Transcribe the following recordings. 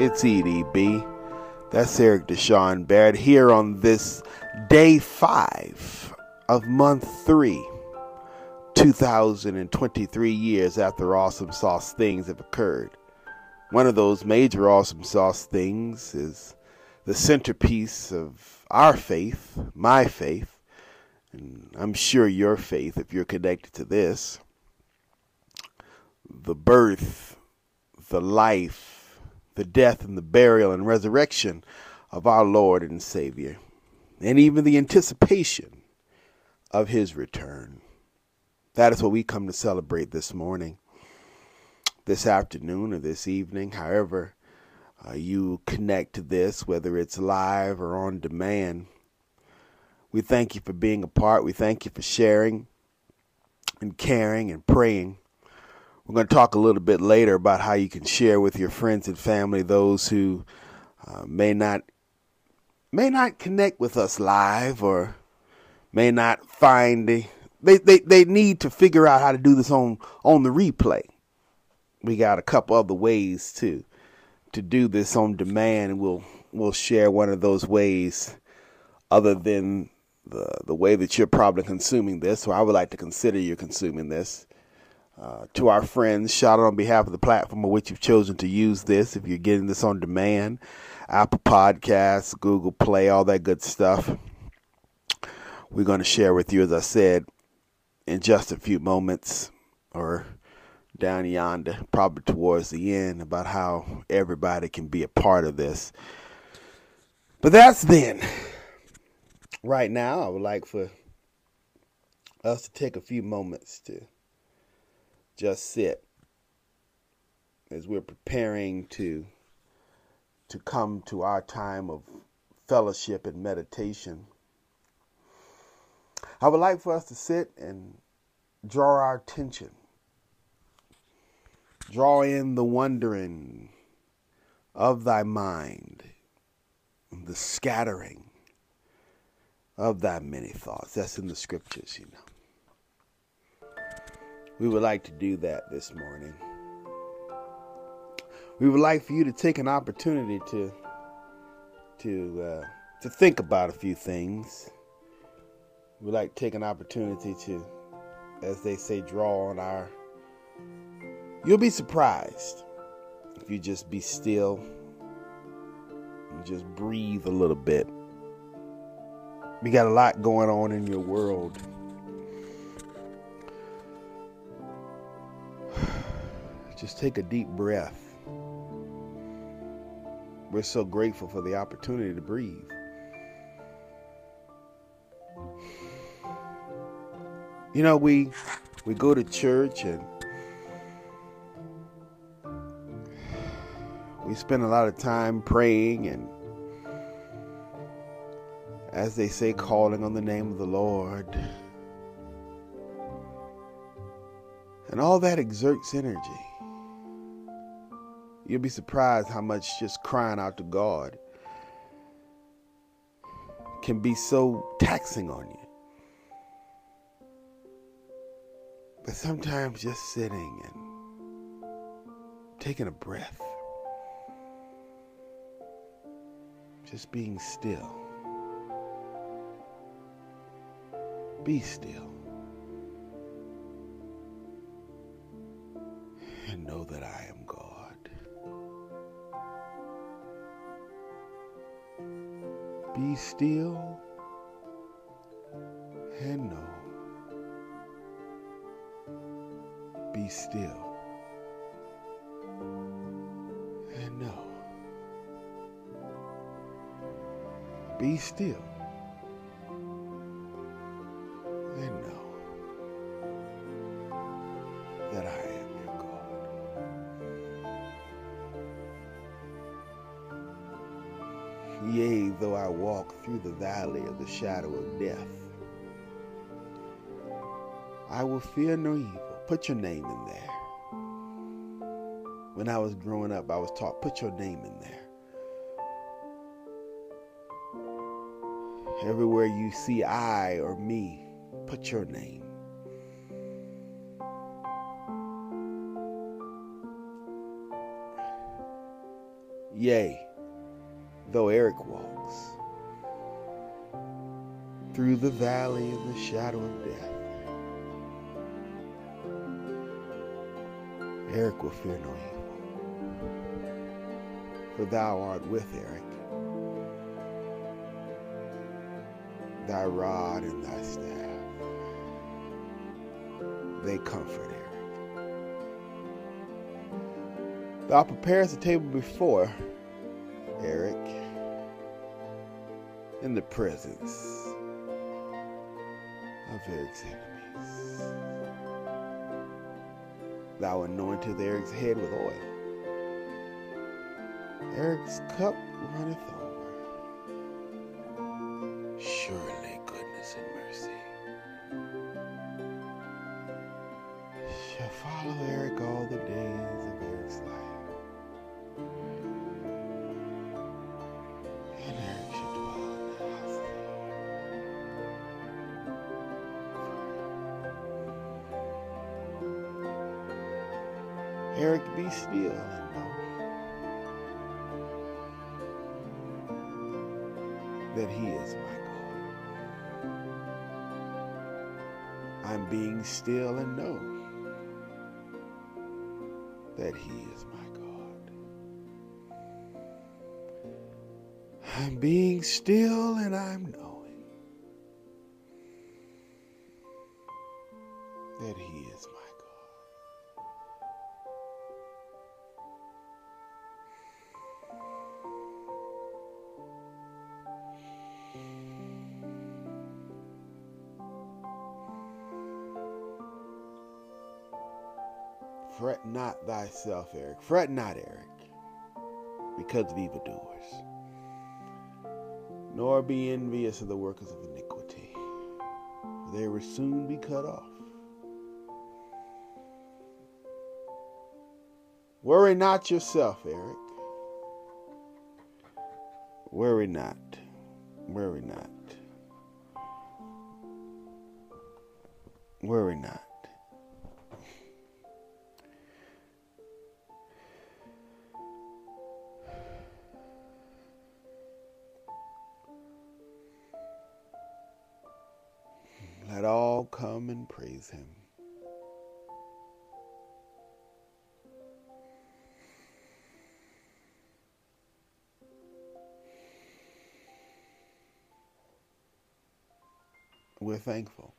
It's EDB. That's Eric Deshawn Baird here on this day five of month three, 2023 years after awesome sauce things have occurred. One of those major awesome sauce things is the centerpiece of our faith, my faith, and I'm sure your faith if you're connected to this. The birth, the life, the death, and the burial and resurrection of our Lord and Savior, and even the anticipation of his return. That is what we come to celebrate this morning, this afternoon, or this evening, however uh, you connect to this, whether it's live or on demand. We thank you for being a part. We thank you for sharing and caring and praying. We're going to talk a little bit later about how you can share with your friends and family those who uh, may not may not connect with us live or may not find the they, they, they need to figure out how to do this on on the replay. We got a couple other ways to to do this on demand and we'll we'll share one of those ways other than the the way that you're probably consuming this, or I would like to consider you're consuming this. Uh, to our friends, shout out on behalf of the platform of which you've chosen to use this. If you're getting this on demand, Apple Podcasts, Google Play, all that good stuff. We're going to share with you, as I said, in just a few moments, or down yonder, probably towards the end, about how everybody can be a part of this. But that's then. Right now, I would like for us to take a few moments to just sit as we're preparing to to come to our time of fellowship and meditation. I would like for us to sit and draw our attention. Draw in the wondering of thy mind, the scattering of thy many thoughts. That's in the scriptures, you know. We would like to do that this morning. We would like for you to take an opportunity to to uh, to think about a few things. We'd like to take an opportunity to, as they say, draw on our. You'll be surprised if you just be still and just breathe a little bit. We got a lot going on in your world. Just take a deep breath. We're so grateful for the opportunity to breathe. You know, we we go to church and we spend a lot of time praying and as they say, calling on the name of the Lord. And all that exerts energy. You'll be surprised how much just crying out to God can be so taxing on you. But sometimes just sitting and taking a breath, just being still. Be still. And know that I am Be still and know. Be still and know. Be still through the valley of the shadow of death, I will fear no evil. Put your name in there. When I was growing up, I was taught, put your name in there. Everywhere you see I or me, put your name. Yea, though Eric walks through the valley of the shadow of death, Eric will fear no evil, for thou art with Eric. Thy rod and thy staff, they comfort Eric. Thou preparest a table before Eric in the presence enemies. Thou anointed Eric's head with oil. Eric's cup runneth over. Eric. Fret not, Eric, because of evildoers. Nor be envious of the workers of iniquity, for they will soon be cut off. Worry not yourself, Eric. Worry not. Worry not. Worry not. Him. We're thankful.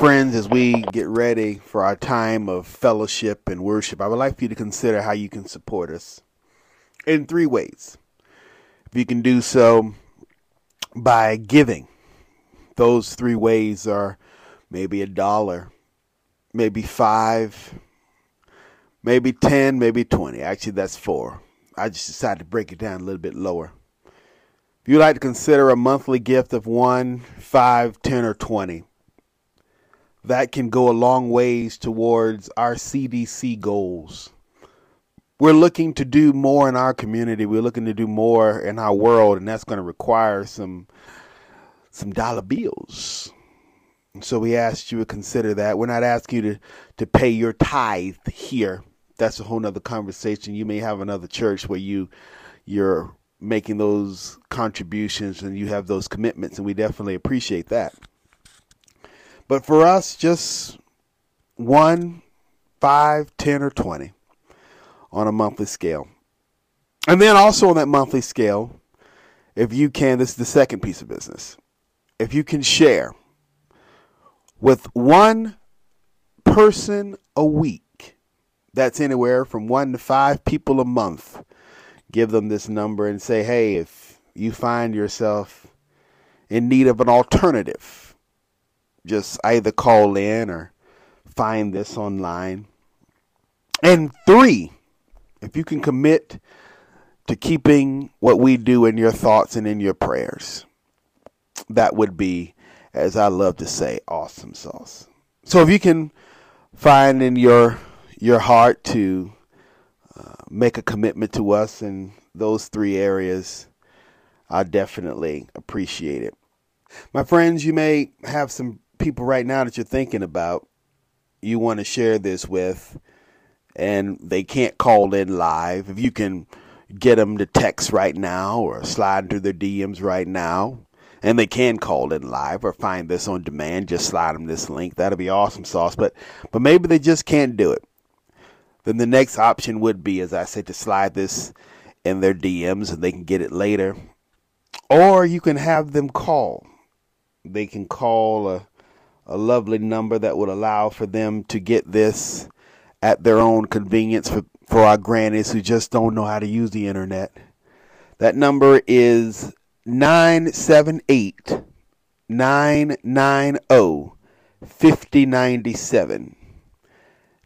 Friends, as we get ready for our time of fellowship and worship, I would like for you to consider how you can support us in three ways. If you can do so by giving, those three ways are maybe a dollar, maybe five, maybe 10, maybe 20. Actually, that's four. I just decided to break it down a little bit lower. If you'd like to consider a monthly gift of one, five, ten, or 20, that can go a long ways towards our CDC goals. We're looking to do more in our community. We're looking to do more in our world, and that's going to require some some dollar bills. And so we asked you to consider that. We're not asking you to, to pay your tithe here. That's a whole nother conversation. You may have another church where you you're making those contributions and you have those commitments, and we definitely appreciate that. But for us, just one, five, ten, or twenty on a monthly scale. And then also on that monthly scale, if you can, this is the second piece of business. If you can share with one person a week, that's anywhere from one to five people a month, give them this number and say, hey, if you find yourself in need of an alternative, just either call in or find this online. And three, if you can commit to keeping what we do in your thoughts and in your prayers, that would be, as I love to say, awesome sauce. So if you can find in your your heart to uh, make a commitment to us in those three areas, I definitely appreciate it. My friends, you may have some people right now that you're thinking about, you want to share this with, and they can't call in live. If you can get them to text right now or slide into their DMs right now, and they can call in live or find this on demand, just slide them this link. That'll be awesome sauce. But but maybe they just can't do it. Then the next option would be, as I said, to slide this in their DMs and they can get it later. Or you can have them call. They can call a a lovely number that would allow for them to get this at their own convenience for, for our grannies who just don't know how to use the internet. That number is 978 990 5097.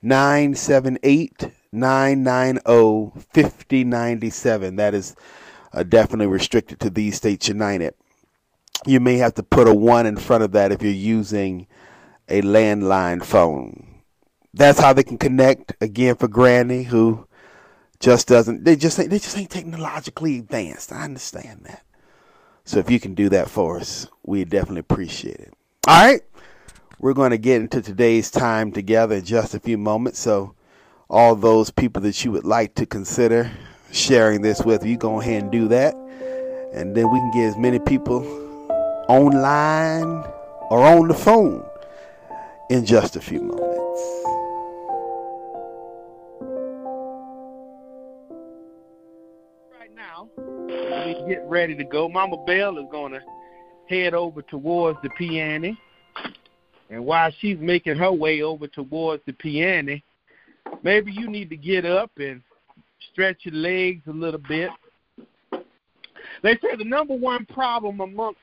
978 990 5097. That is uh, definitely restricted to these states united you may have to put a one in front of that if you're using a landline phone. That's how they can connect again for Granny who just doesn't they just they just ain't technologically advanced. I understand that. So if you can do that for us, we definitely appreciate it. All right. We're going to get into today's time together in just a few moments. So all those people that you would like to consider sharing this with, you go ahead and do that. And then we can get as many people online or on the phone in just a few moments. Right now, we get ready to go. Mama Bell is going to head over towards the piano. And while she's making her way over towards the piano, maybe you need to get up and stretch your legs a little bit. They say the number one problem amongst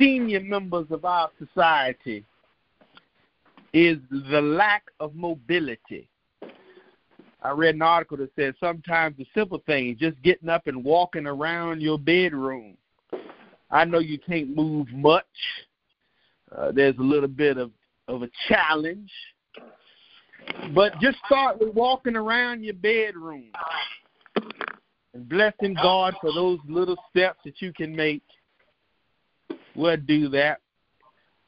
senior members of our society is the lack of mobility. I read an article that said sometimes the simple things, just getting up and walking around your bedroom. I know you can't move much. Uh, there's a little bit of, of a challenge. But just start with walking around your bedroom and blessing God for those little steps that you can make We'll do that.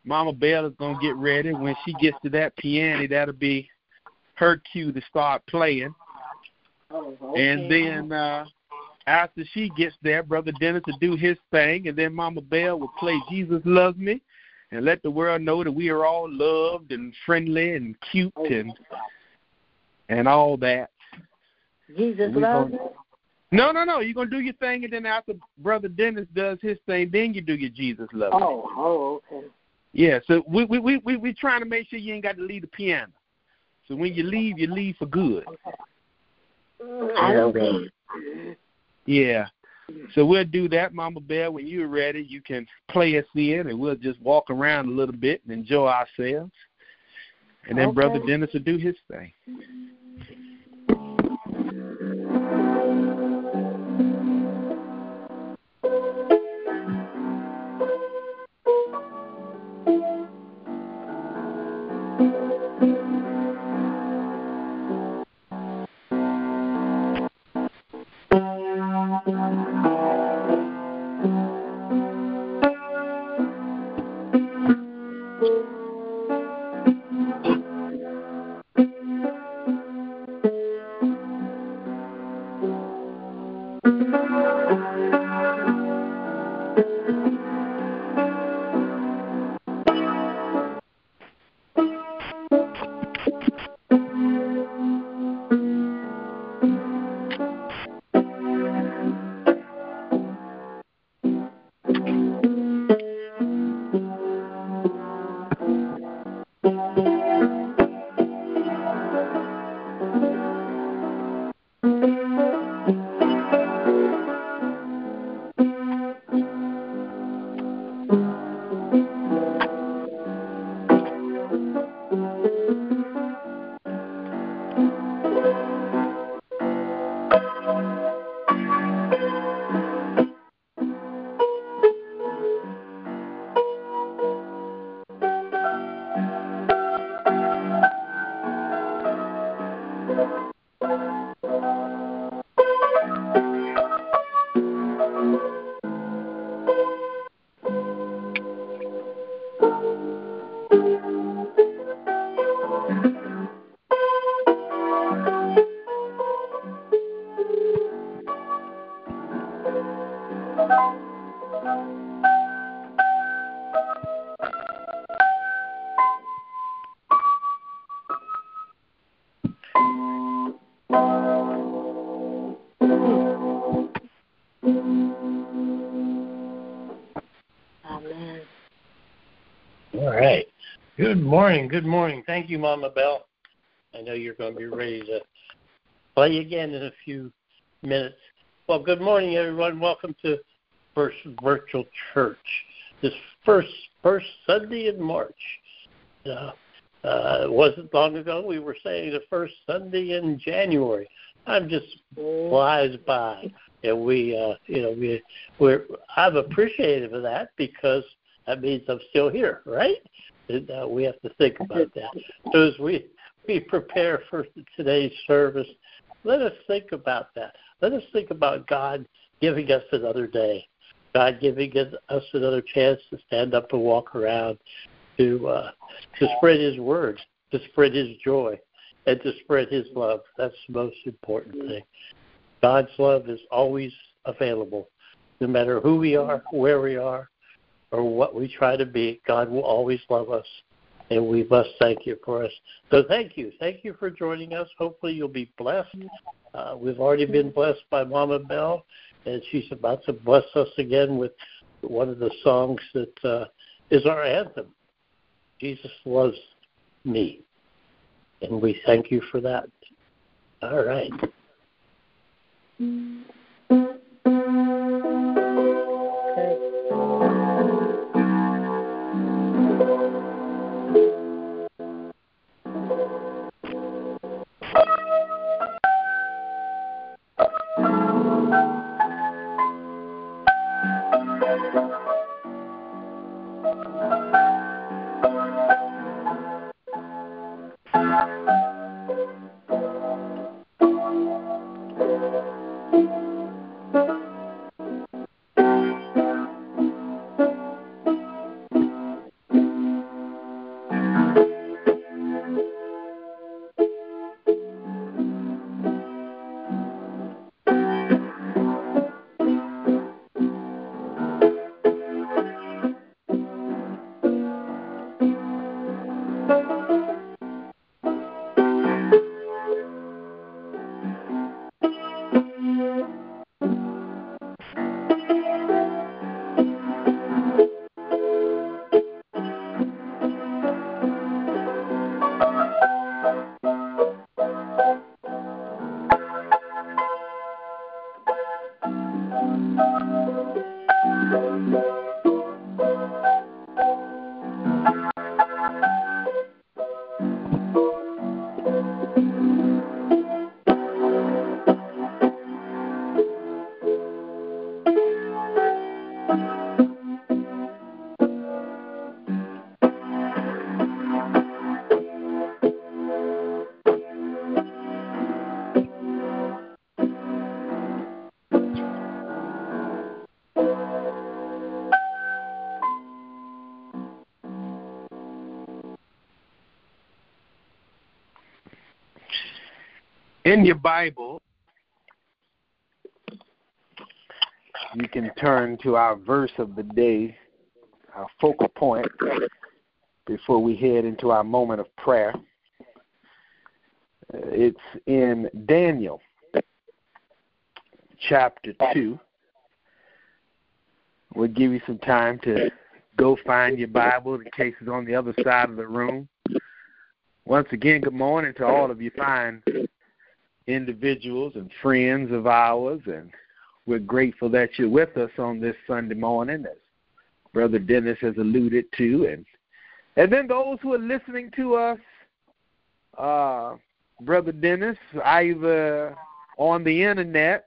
Mama Bell is gonna get ready. When she gets to that piano, that'll be her cue to start playing. Oh, okay. And then uh after she gets there, Brother Dennis will do his thing, and then Mama Bell will play Jesus Loves Me and let the world know that we are all loved and friendly and cute and and all that. Jesus loves me. No, no, no. You're gonna do your thing, and then after Brother Dennis does his thing, then you do your Jesus love. Oh, oh, okay. Yeah, so we we we we we trying to make sure you ain't got to leave the piano. So when you leave, you leave for good. I don't. Yeah. So we'll do that, Mama Bear. When you're ready, you can play us in, and we'll just walk around a little bit and enjoy ourselves. And then Okay. Brother Dennis will do his thing. Good morning. Good morning. Thank you, Mama Bell. I know you're going to be ready to play again in a few minutes. Well, good morning, everyone. Welcome to First Virtual Church. This first first Sunday in March. Uh, uh, it wasn't long ago we were saying the first Sunday in January. I'm just flies by, and we, uh, you know, we, we're. I'm appreciative of that because that means I'm still here, right? And, uh, we have to think about that. So as we we prepare for today's service, let us think about that. Let us think about God giving us another day, God giving us us another chance to stand up and walk around, to uh, to spread His word, to spread His joy, and to spread His love. That's the most important thing. God's love is always available, no matter who we are, where we are, or what we try to be. God will always love us, and we must thank you for us. So thank you, thank you for joining us. Hopefully you'll be blessed. Uh, we've already been blessed by Mama Bell, and she's about to bless us again with one of the songs that uh, is our anthem. Jesus loves me, and we thank you for that. All right. Okay. In your Bible, you can turn to our verse of the day, our focal point, before we head into our moment of prayer. Uh, it's in Daniel chapter 2. We'll give you some time to go find your Bible in case it's on the other side of the room. Once again, good morning to all of you fine individuals and friends of ours, and we're grateful that you're with us on this Sunday morning, as Brother Dennis has alluded to, and and then those who are listening to us, uh, Brother Dennis, either on the internet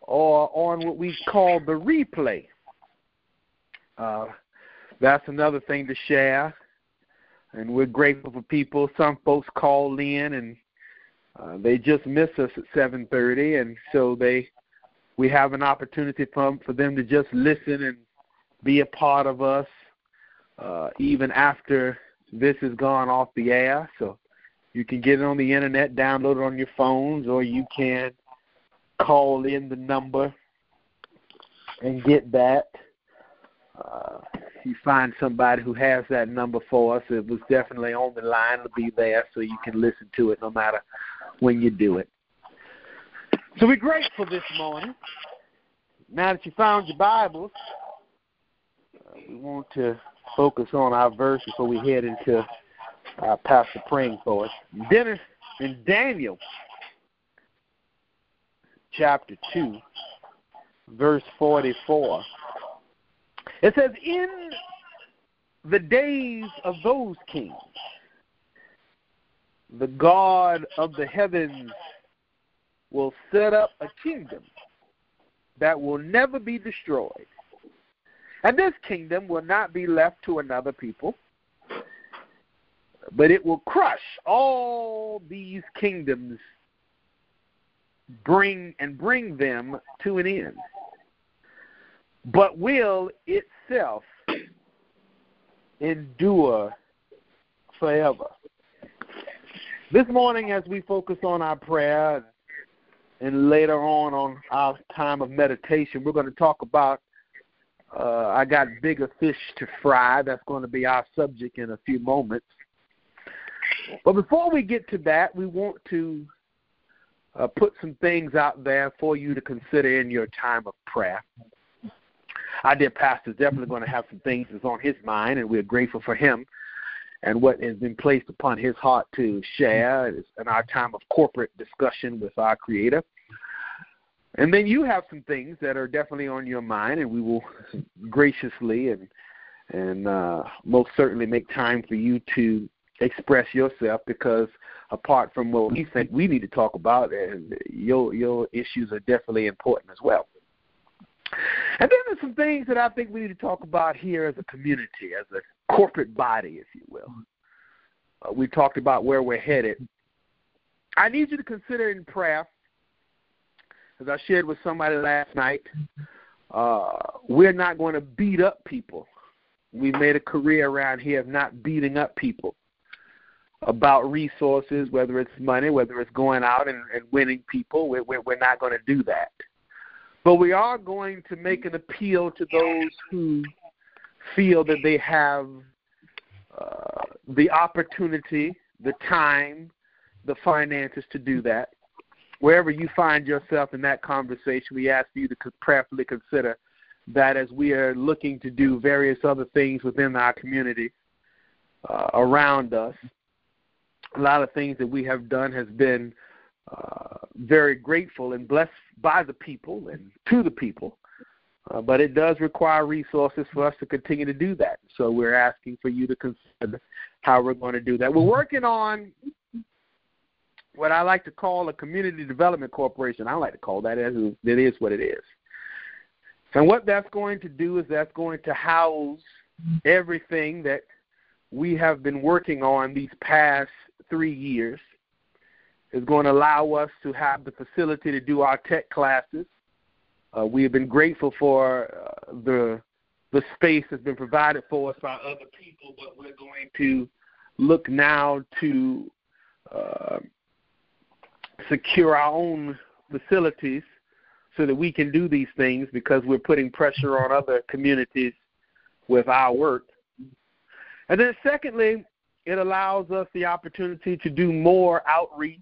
or on what we call the replay. Uh, that's another thing to share, and we're grateful for people. Some folks call in and uh, they just miss us at 7:30, and so they we have an opportunity for for them to just listen and be a part of us uh, even after this has gone off the air. So you can get it on the internet, download it on your phones, or you can call in the number and get that. Uh, you find somebody who has that number for us, it was definitely on the line. It'll be there so you can listen to it no matter when you do it. So we're grateful this morning. Now that you found your Bibles, uh, we want to focus on our verse before we head into our pastor praying for us. Dennis in Daniel chapter 2, verse 44. It says, In the days of those kings, the God of the heavens will set up a kingdom that will never be destroyed. And this kingdom will not be left to another people, but it will crush all these kingdoms bring and bring them to an end. But will itself endure forever. This morning, as we focus on our prayer and later on on our time of meditation, we're going to talk about uh, I got bigger fish to fry. That's going to be our subject in a few moments. But before we get to that, we want to uh, put some things out there for you to consider in your time of prayer. Our dear pastor is definitely going to have some things that's on his mind, and we're grateful for him and what has been placed upon his heart to share in our time of corporate discussion with our Creator. And then you have some things that are definitely on your mind, and we will graciously and and uh, most certainly make time for you to express yourself because apart from what we think we need to talk about, and your your issues are definitely important as well. And then there's some things that I think we need to talk about here as a community, as a corporate body, if you will. Uh, we talked about where we're headed. I need you to consider in prayer, as I shared with somebody last night, uh, we're not going to beat up people. We made a career around here of not beating up people about resources, whether it's money, whether it's going out and, and winning people. We're, we're not going to do that. But we are going to make an appeal to those who feel that they have uh, the opportunity, the time, the finances to do that. Wherever you find yourself in that conversation, we ask you to prayerfully consider that as we are looking to do various other things within our community uh, around us. A lot of things that we have done has been uh, very grateful and blessed by the people and to the people. Uh, but it does require resources for us to continue to do that. So we're asking for you to consider how we're going to do that. We're working on what I like to call a community development corporation. I like to call that as it is what it is. And what that's going to do is that's going to house everything that we have been working on these past three years is going to allow us to have the facility to do our tech classes. Uh, we have been grateful for uh, the the space that's been provided for us by other people, but we're going to look now to uh, secure our own facilities so that we can do these things because we're putting pressure on other communities with our work. And then, secondly, it allows us the opportunity to do more outreach,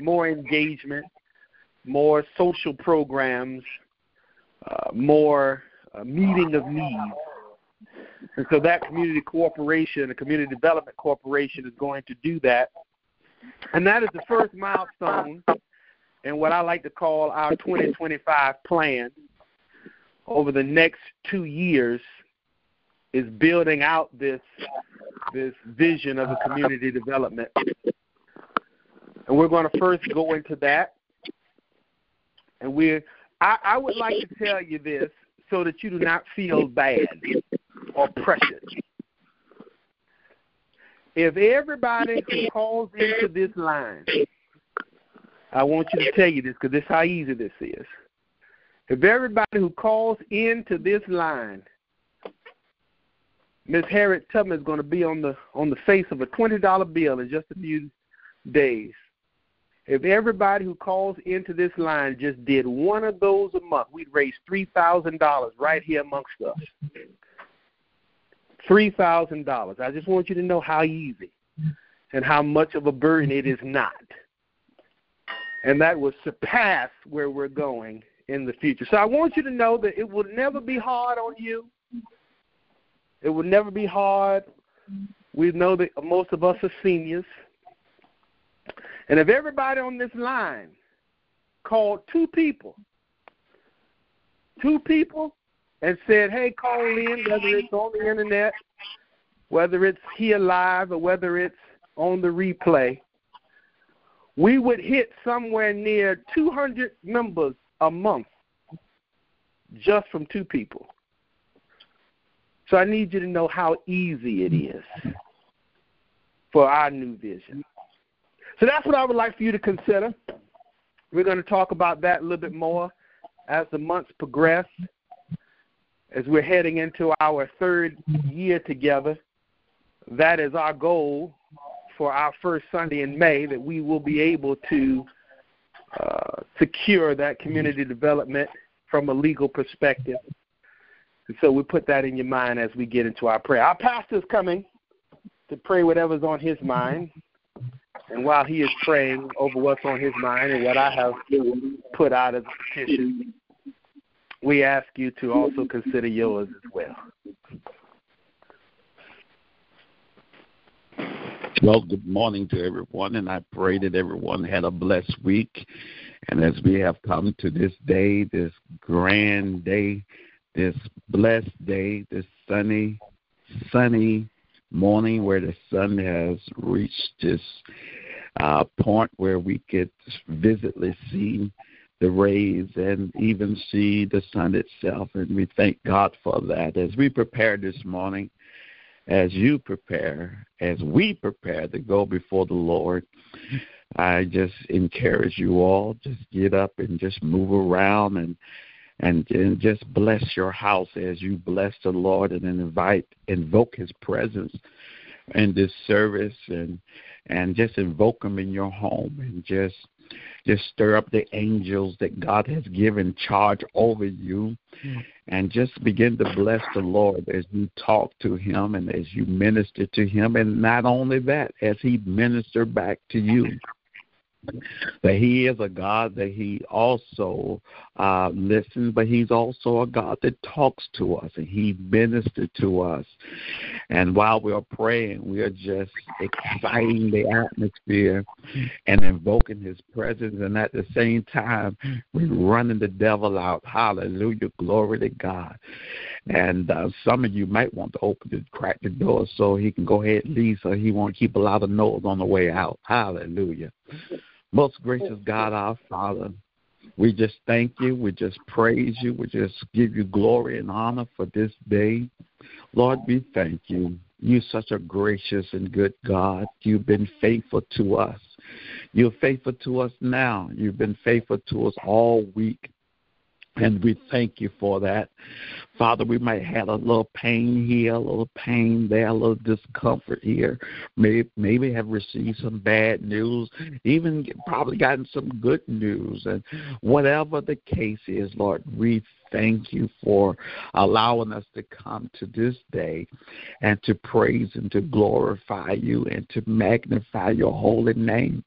more engagement, more social programs, uh, more uh, meeting of needs. And so that community cooperation, a community development corporation, is going to do that. And that is the first milestone in what I like to call our 2025 plan over the next two years is building out this this vision of a community development. And we're going to first go into that. And we're I, I would like to tell you this so that you do not feel bad or pressured. If everybody who calls into this line, I want you to tell you this because this is how easy this is. If everybody who calls into this line, Miss Harriet Tubman is going to be on the on the face of a twenty dollar bill in just a few days. If everybody who calls into this line just did one of those a month, we'd raise three thousand dollars right here amongst us. Three thousand dollars. I just want you to know how easy and how much of a burden it is not. And that will surpass where we're going in the future. So I want you to know that it will never be hard on you. It will never be hard. We know that most of us are seniors. And if everybody on this line called two people, two people, and said, hey, call in, whether it's on the internet, whether it's here live, or whether it's on the replay, we would hit somewhere near 200 members a month just from two people. So I need you to know how easy it is for our new vision. So that's what I would like for you to consider. We're going to talk about that a little bit more as the months progress, as we're heading into our third year together. That is our goal for our first Sunday in May, that we will be able to uh, secure that community development from a legal perspective. And so we put that in your mind as we get into our prayer. Our pastor's coming to pray whatever's on his mind. And while he is praying over what's on his mind and what I have put out as a petition, we ask you to also consider yours as well. Well, good morning to everyone, and I pray that everyone had a blessed week. And as we have come to this day, this grand day, this blessed day, this sunny, sunny morning where the sun has reached this uh, point where we could visibly see the rays and even see the sun itself. And we thank God for that. As we prepare this morning, as you prepare, as we prepare to go before the Lord, I just encourage you all just get up and just move around and and, and just bless your house as you bless the Lord and invite invoke His presence in this service and and just invoke Him in your home and just just stir up the angels that God has given charge over you. Mm-hmm. And just begin to bless the Lord as you talk to him and as you minister to him. And not only that as he minister back to you that he is a God that he also uh, listens, but he's also a God that talks to us and he ministers to us. And while we are praying, we are just exciting the atmosphere and invoking his presence. And at the same time, we're running the devil out. Hallelujah. Glory to God. And uh, some of you might want to open the crack the door so he can go ahead and leave so he won't keep a lot of noise on the way out. Hallelujah. Most gracious God, our Father, we just thank you. We just praise you. We just give you glory and honor for this day. Lord, we thank you. You're such a gracious and good God. You've been faithful to us. You're faithful to us now. You've been faithful to us all week. And we thank you for that. Father, we might have a little pain here, a little pain there, a little discomfort here. Maybe, maybe have received some bad news, even probably gotten some good news. And whatever the case is, Lord, we thank you for allowing us to come to this day and to praise and to glorify you and to magnify your holy name.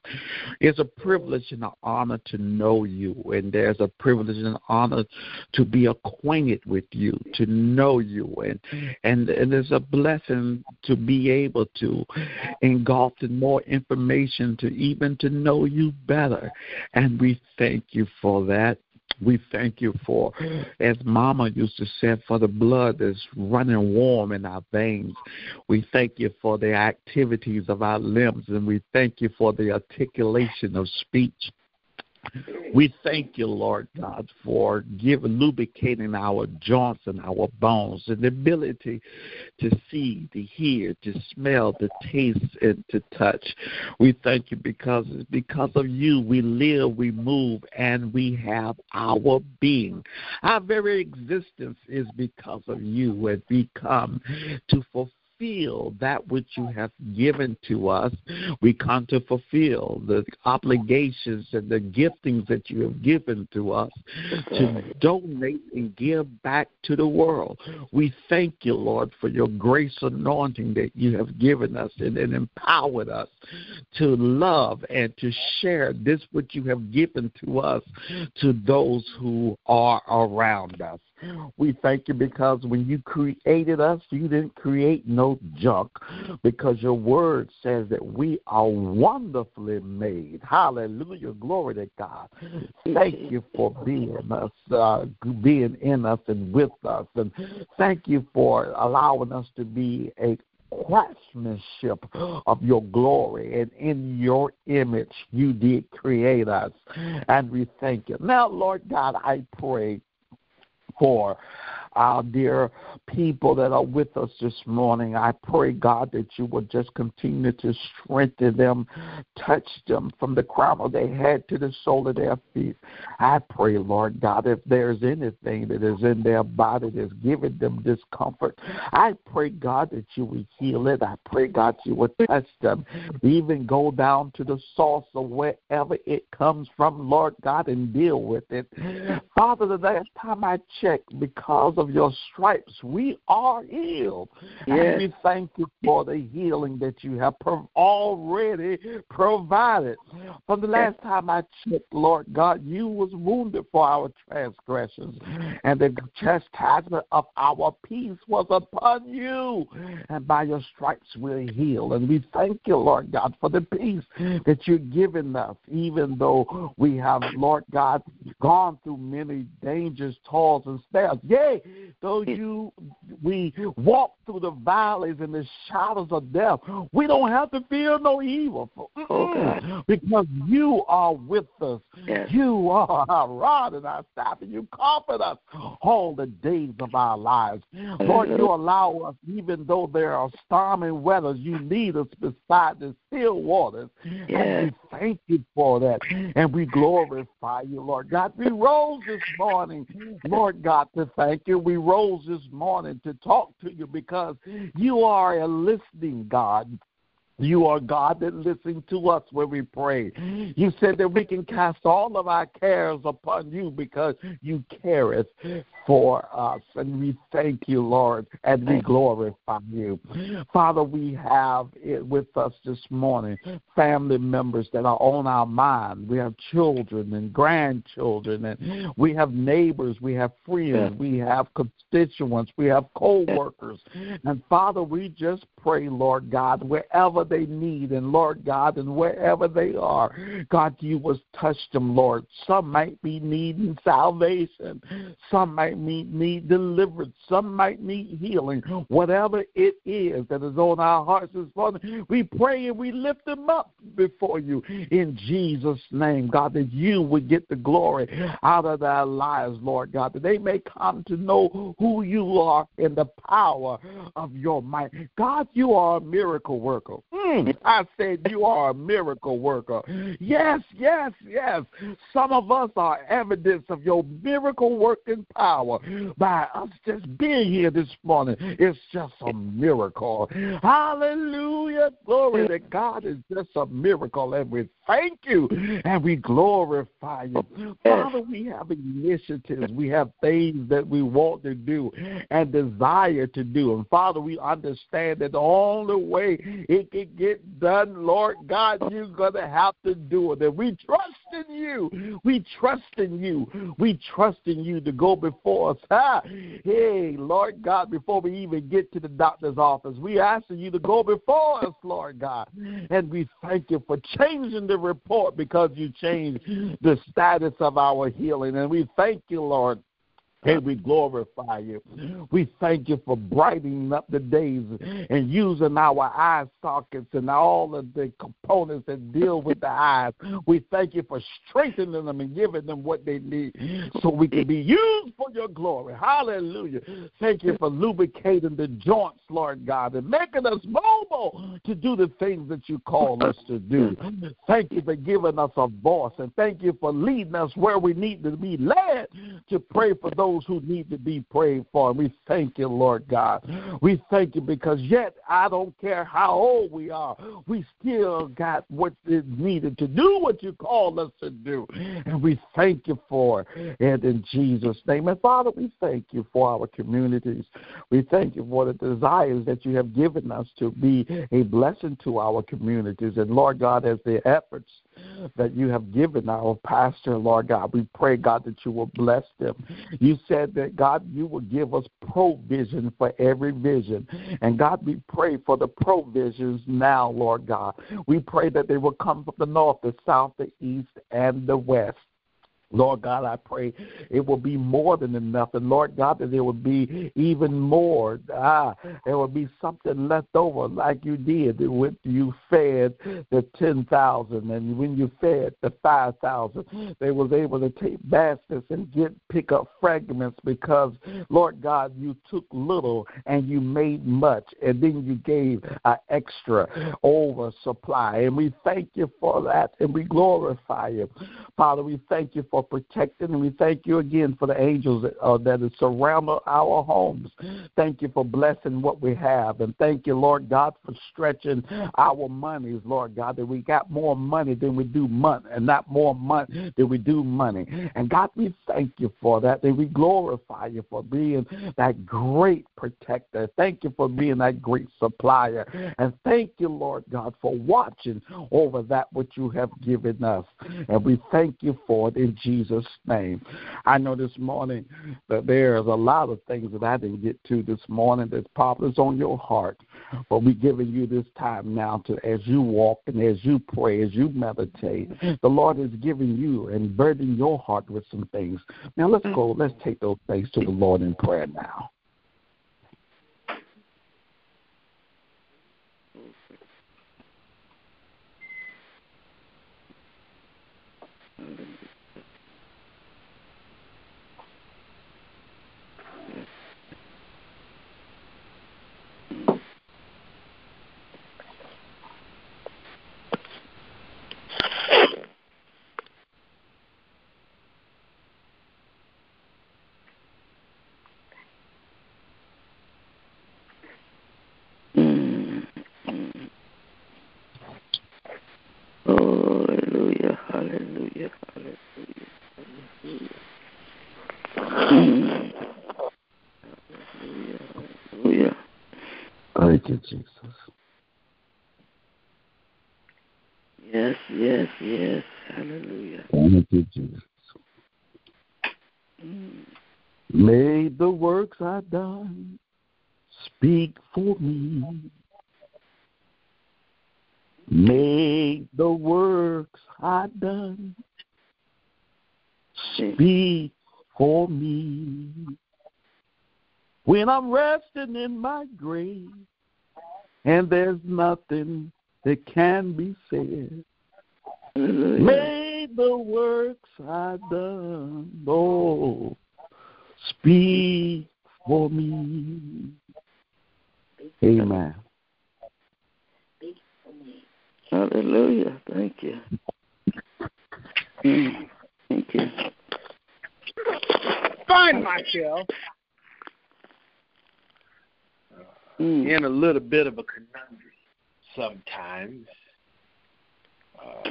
It's a privilege and an honor to know you, and there's a privilege and an honor to be acquainted with you, to know you, and and, and there's a blessing to be able to engulf in more information to even to know you better. And we thank you for that. We thank you for, as Mama used to say, for the blood that's running warm in our veins. We thank you for the activities of our limbs, and we thank you for the articulation of speech. We thank you, Lord God, for giving lubricating our joints and our bones and the ability to see, to hear, to smell, to taste, and to touch. We thank you because it's because of you we live, we move, and we have our being. Our very existence is because of you, and we come to fulfill fulfill that which you have given to us. We come to fulfill the obligations and the giftings that you have given to us to donate and give back to the world. We thank you, Lord, for your grace anointing that you have given us and, and empowered us to love and to share this which you have given to us to those who are around us. We thank you because when you created us, you didn't create no junk because your word says that we are wonderfully made. Hallelujah. Glory to God. Thank you for being us, uh, being in us and with us. And thank you for allowing us to be a craftsmanship of your glory and in your image you did create us and we thank you now lord god i pray for our dear people that are with us this morning. I pray, God, that you will just continue to strengthen them, touch them from the crown of their head to the sole of their feet. I pray, Lord God, if there's anything that is in their body that's giving them discomfort, I pray, God, that you will heal it. I pray, God, you will touch them, even go down to the source of wherever it comes from, Lord God, and deal with it. Father, the last time I checked, because of your stripes, we are healed. Yes. And we thank you for the healing that you have already provided. From the last time I checked, Lord God, you was wounded for our transgressions, and the chastisement of our peace was upon you. And by your stripes we're healed. And we thank you, Lord God, for the peace that you're giving us, even though we have, Lord God, gone through many dangers, toils, and snares. Yea, though you we walk through the valleys and the shadows of death, we don't have to fear no evil. Oh, because you are with us. Yes. You are our rod and our staff, and you comfort us all the days of our lives. Lord, you uh-huh. allow us, even though there are stormy weathers, you lead us beside the still waters. Yes. And we thank you for that. And we glorify you, Lord God. We rose this morning, Lord God, to thank you. We rose this morning to talk to you because you are a listening God. You are God that listens to us when we pray. You said that we can cast all of our cares upon you because you careth for us. And we thank you, Lord, and we glorify you. Father, we have it with us this morning family members that are on our mind. We have children and grandchildren, and we have neighbors, we have friends, we have constituents, we have co workers. And Father, we just pray, Lord God, wherever they need, and Lord God, and wherever they are, God, you will touch them, Lord. Some might be needing salvation, some might need, need deliverance, some might need healing. Whatever it is that is on our hearts this morning, we pray and we lift them up before you in Jesus' name, God, that you would get the glory out of their lives, Lord God, that they may come to know who you are in the power of your might. God, you are a miracle worker. Mm I said, You are a miracle worker. Yes, yes, yes. Some of us are evidence of your miracle working power by us just being here this morning. It's just a miracle. Hallelujah. Glory to God. It's just a miracle. And we thank you and we glorify you. Father, we have initiatives. We have things that we want to do and desire to do. And Father, we understand that the only way it can get done, Lord God, you're going to have to do it. And we trust in you. We trust in you. We trust in you to go before us. Hey, Lord God, before we even get to the doctor's office, we asking you to go before us, Lord God. And we thank you for changing the report because you changed the status of our healing. And we thank you, Lord, and we glorify you. We thank you for brightening up the days and using our eye sockets and all of the components that deal with the eyes. We thank you for strengthening them and giving them what they need so we can be used for your glory. Hallelujah. Thank you for lubricating the joints, Lord God, and making us mobile to do the things that you call us to do. Thank you for giving us a voice and thank you for leading us where we need to be led to pray for those those who need to be prayed for. And we thank you, Lord God. We thank you because yet I don't care how old we are, we still got what is needed to do what you called us to do. And we thank you for it in Jesus' name. And Father, we thank you for our communities. We thank you for the desires that you have given us to be a blessing to our communities. And Lord God, as the efforts that you have given our pastor, Lord God. We pray, God, that you will bless them. You said that, God, you will give us provision for every vision. And God, we pray for the provisions now, Lord God. We pray that they will come from the north, the south, the east, and the west. Lord God, I pray it will be more than enough. And Lord God, that there will be even more. Ah, there will be something left over like you did when you fed the 10,000 and when you fed the 5,000. They was able to take baskets and get pick up fragments because, Lord God, you took little and you made much. And then you gave an extra oversupply. And we thank you for that and we glorify you. Father, we thank you for for protecting. And we thank you again for the angels that, uh, that surround our homes. Thank you for blessing what we have. And thank you, Lord God, for stretching our monies, Lord God, that we got more money than we do money, and not more money than we do money. And God, we thank you for that. And we glorify you for being that great protector. Thank you for being that great supplier. And thank you, Lord God, for watching over that which you have given us. And we thank you for it in Jesus' Jesus' name. I know this morning that there's a lot of things that I didn't get to this morning that's probably on your heart. But we're giving you this time now to as you walk and as you pray, as you meditate, the Lord is giving you and burdening your heart with some things. Now let's mm. go, let's take those things to the Lord in prayer now. Jesus. Yes, yes, yes. Hallelujah. Thank you, Jesus. Mm. May the works I've done speak for me. May the works I've done speak for me. When I'm resting in my grave, and there's nothing that can be said. May the works I've done, oh, speak for me. Amen. Hallelujah. Thank you. Mm. Thank you. Find myself Mm. in a little bit of a conundrum sometimes. Uh,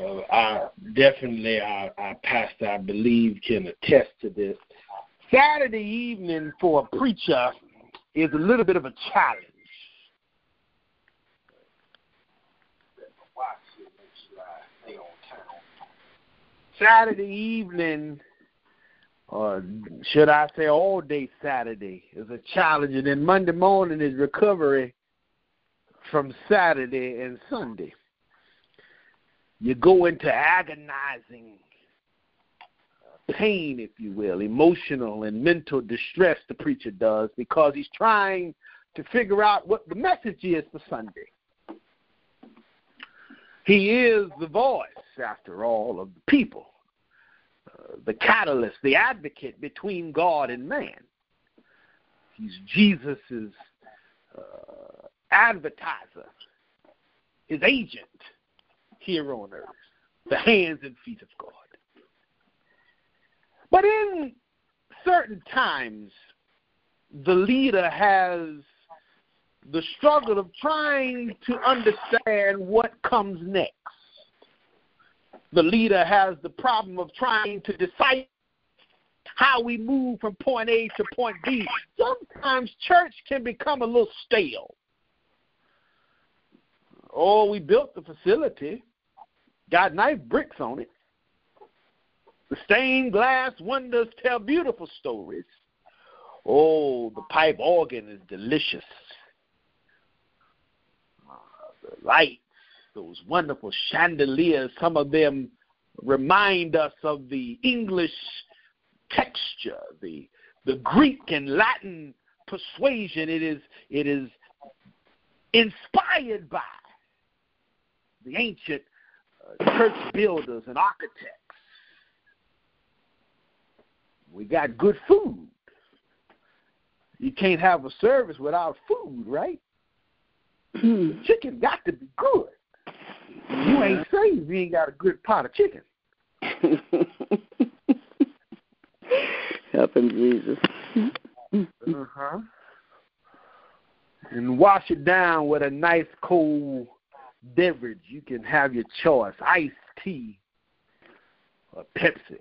uh, I definitely, our, our pastor, I believe, can attest to this. Saturday evening for a preacher is a little bit of a challenge. Saturday evening, or should I say all day Saturday, is a challenge, and then Monday morning is recovery from Saturday and Sunday. You go into agonizing pain, if you will, emotional and mental distress, the preacher does, because he's trying to figure out what the message is for Sunday. He is the voice, after all, of the people, the catalyst, the advocate between God and man. He's Jesus's uh, advertiser, his agent here on earth, the hands and feet of God. But in certain times, the leader has the struggle of trying to understand what comes next. The leader has the problem of trying to decide how we move from point A to point B. Sometimes church can become a little stale. Oh, we built the facility, got nice bricks on it. The stained glass windows tell beautiful stories. Oh, the pipe organ is delicious. Uh, the those wonderful chandeliers, some of them remind us of the English texture, the the Greek and Latin persuasion. It is it is inspired by the ancient uh, church builders and architects. We got good food. You can't have a service without food, right? the chicken got to be good. You ain't saved you ain't got a good pot of chicken. Help him, Jesus. Uh-huh. And wash it down with a nice cold beverage. You can have your choice, iced tea or Pepsi.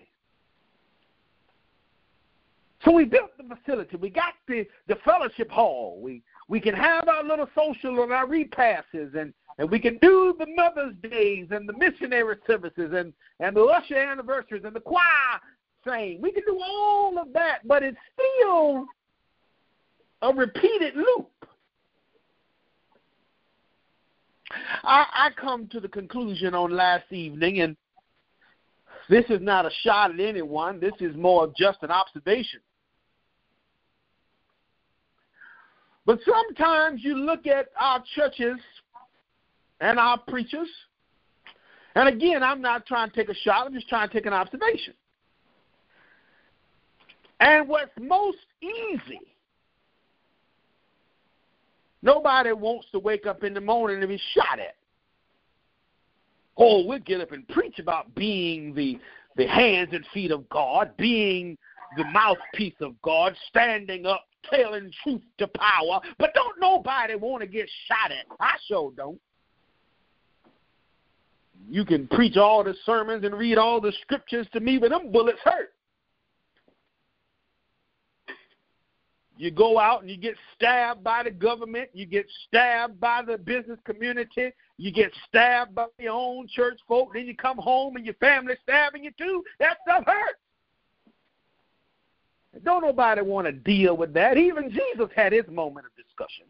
So we built the facility. We got the, the fellowship hall. We we can have our little social and our repasses and, and we can do the Mother's Days and the missionary services and, and the usher anniversaries and the choir thing. We can do all of that, but it's still a repeated loop. I, I come to the conclusion on last evening, and this is not a shot at anyone. This is more just an observation. But sometimes you look at our churches and our preachers, and again, I'm not trying to take a shot, I'm just trying to take an observation. And what's most easy, nobody wants to wake up in the morning and be shot at. Oh, we'll get up and preach about being the, the hands and feet of God, being the mouthpiece of God, standing up telling truth to power, but don't nobody want to get shot at. I sure don't. You can preach all the sermons and read all the scriptures to me, but them bullets hurt. You go out and you get stabbed by the government, you get stabbed by the business community, you get stabbed by your own church folk, then you come home and your family stabbing you too. That stuff hurts. Don't nobody want to deal with that. Even Jesus had his moment of discussion.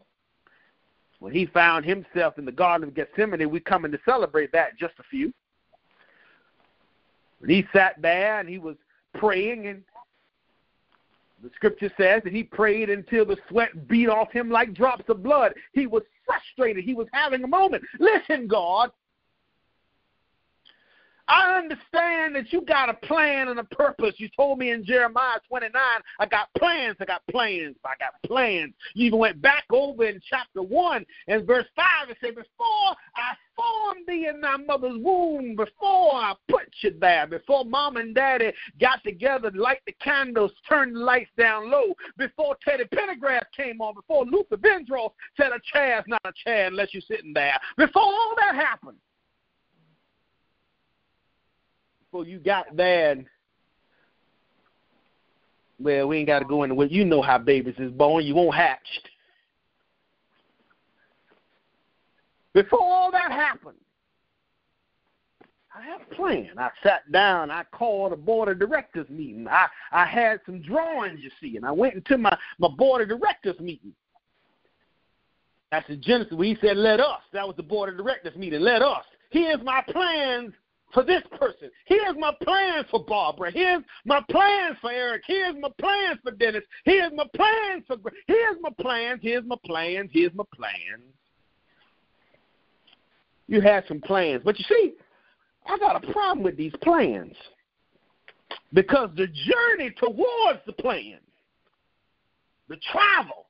When he found himself in the Garden of Gethsemane, we coming to celebrate that just a few. When he sat there and he was praying, and the scripture says that he prayed until the sweat beat off him like drops of blood. He was frustrated. He was having a moment. Listen, God, I understand that you got a plan and a purpose. You told me in Jeremiah 29, I got plans, I got plans, I got plans. You even went back over in chapter 1 and verse 5 and said, Before I formed thee in thy mother's womb, before I put you there, before mom and daddy got together, light the candles, turn the lights down low, before Teddy Pendergrass came on, before Luther Vandross said a chair's not a chair unless you're sitting there, before all that happened, before you got and well, we ain't got to go into it. You know how babies is born. You won't hatched. Before all that happened, I had a plan. I sat down. I called a board of directors meeting. I, I had some drawings, you see, and I went into my, my board of directors meeting. That's the Genesis where he said, let us. That was the board of directors meeting. Let us. Here's my plans for this person. Here's my plans for Barbara. Here's my plans for Eric. Here's my plans for Dennis. Here's my plans for. Here's my plans. Here's my plans. Here's my plans. You had some plans, but you see, I got a problem with these plans because the journey towards the plan, the travel,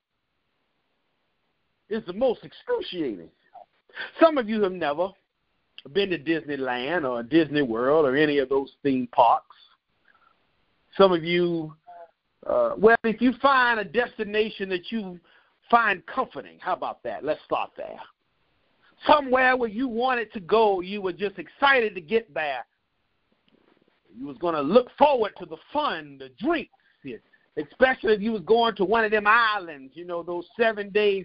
is the most excruciating. Some of you have never been to Disneyland or Disney World or any of those theme parks. Some of you, uh, well, if you find a destination that you find comforting, how about that? Let's start there. Somewhere where you wanted to go, you were just excited to get there. You was going to look forward to the fun, the drinks, especially if you was going to one of them islands, you know, those seven days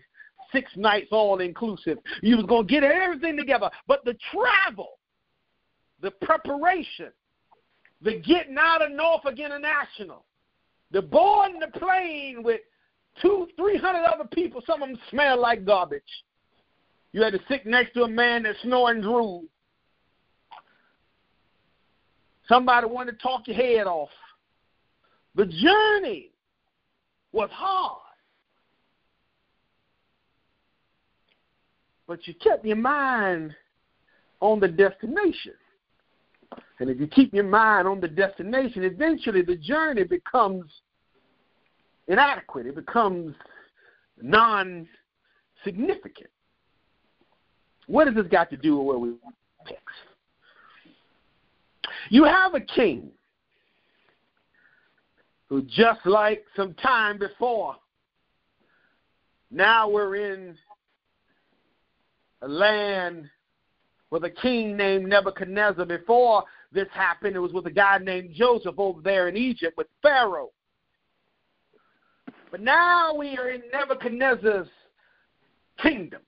six nights all inclusive. You was to get everything together. But the travel, the preparation, the getting out of Norfolk International, the boarding the plane with two, three hundred other people, some of them smell like garbage. You had to sit next to a man that snoring drool. Somebody wanted to talk your head off. The journey was hard. But you kept your mind on the destination. And if you keep your mind on the destination, eventually the journey becomes inadequate. It becomes non significant. What has this got to do with where we want text? You have a king who, just like some time before, now we're in land with a king named Nebuchadnezzar. Before this happened, it was with a guy named Joseph over there in Egypt with Pharaoh. But now we are in Nebuchadnezzar's kingdom.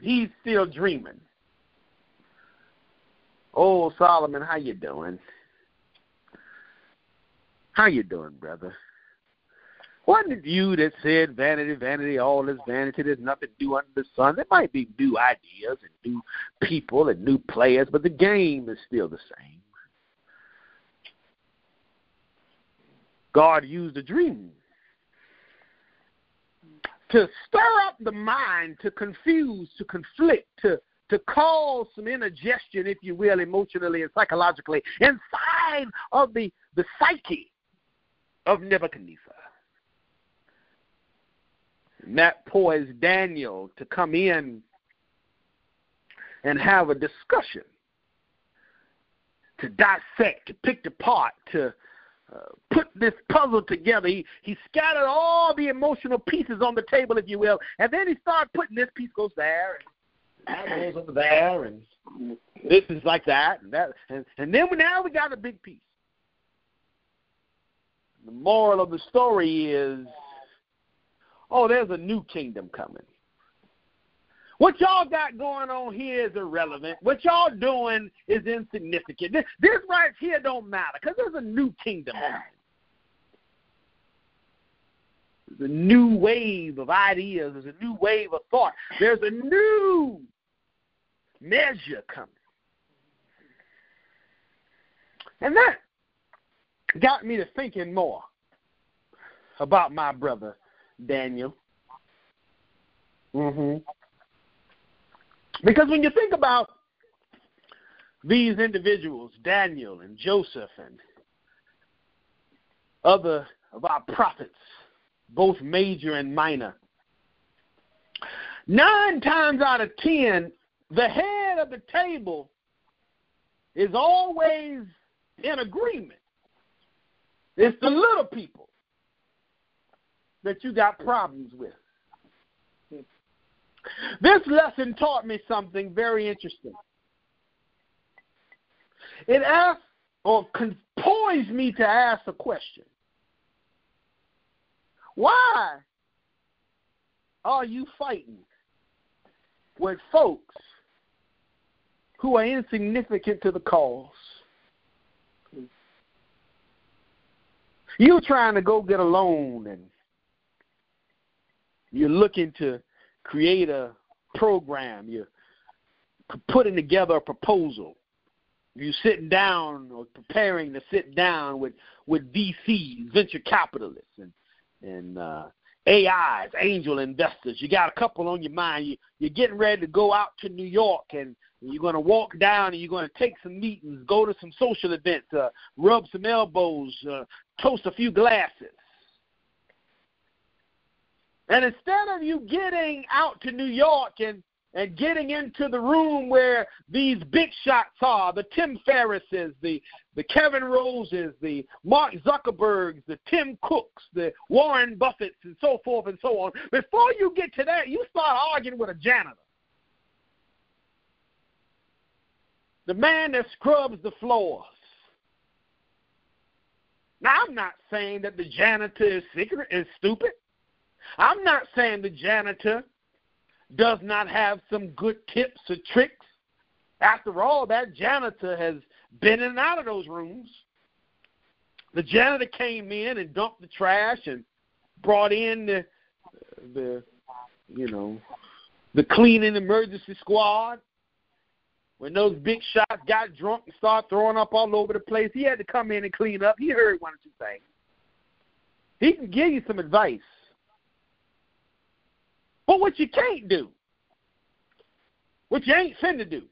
He's still dreaming. Oh, Solomon, how you doing? How you doing, brother? Wasn't it you that said, vanity, vanity, all is vanity, there's nothing new under the sun? There might be new ideas and new people and new players, but the game is still the same. God used a dream to stir up the mind, to confuse, to conflict, to to cause some indigestion, if you will, emotionally and psychologically, inside of the, the psyche of Nebuchadnezzar. That poised Daniel to come in and have a discussion, to dissect, to pick apart, to uh, put this puzzle together. He, he scattered all the emotional pieces on the table, if you will, and then he started putting this piece goes there, and that goes over there, and this is like that, and that, and, and then now we got a big piece. The moral of the story is oh, there's a new kingdom coming. What y'all got going on here is irrelevant. What y'all doing is insignificant. This, this right here don't matter because there's a new kingdom. There's a new wave of ideas. There's a new wave of thought. There's a new measure coming. And that got me to thinking more about my brother Daniel. hmm Because when you think about these individuals, Daniel and Joseph and other of our prophets, both major and minor, nine times out of ten, the head of the table is always in agreement. It's the little people that you got problems with. This lesson taught me something very interesting. It asked or poised me to ask a question. Why are you fighting with folks who are insignificant to the cause? You're trying to go get a loan and you're looking to create a program, you're putting together a proposal. You're sitting down or preparing to sit down with, with VCs, venture capitalists, and, and uh, AIs, angel investors. You got a couple on your mind. You, you're getting ready to go out to New York and you're going to walk down and you're going to take some meetings, go to some social events, uh, rub some elbows, uh, toast a few glasses. And instead of you getting out to New York and, and getting into the room where these big shots are, the Tim Ferrisses, the, the Kevin Roses, the Mark Zuckerbergs, the Tim Cooks, the Warren Buffetts, and so forth and so on, before you get to that, you start arguing with a janitor. The man that scrubs the floors. Now, I'm not saying that the janitor is, secret, is stupid. I'm not saying the janitor does not have some good tips or tricks. After all, that janitor has been in and out of those rooms. The janitor came in and dumped the trash and brought in the the you know the cleaning emergency squad. When those big shots got drunk and started throwing up all over the place, he had to come in and clean up. He heard one or two things. He can give you some advice. But what you can't do, what you ain't finna do,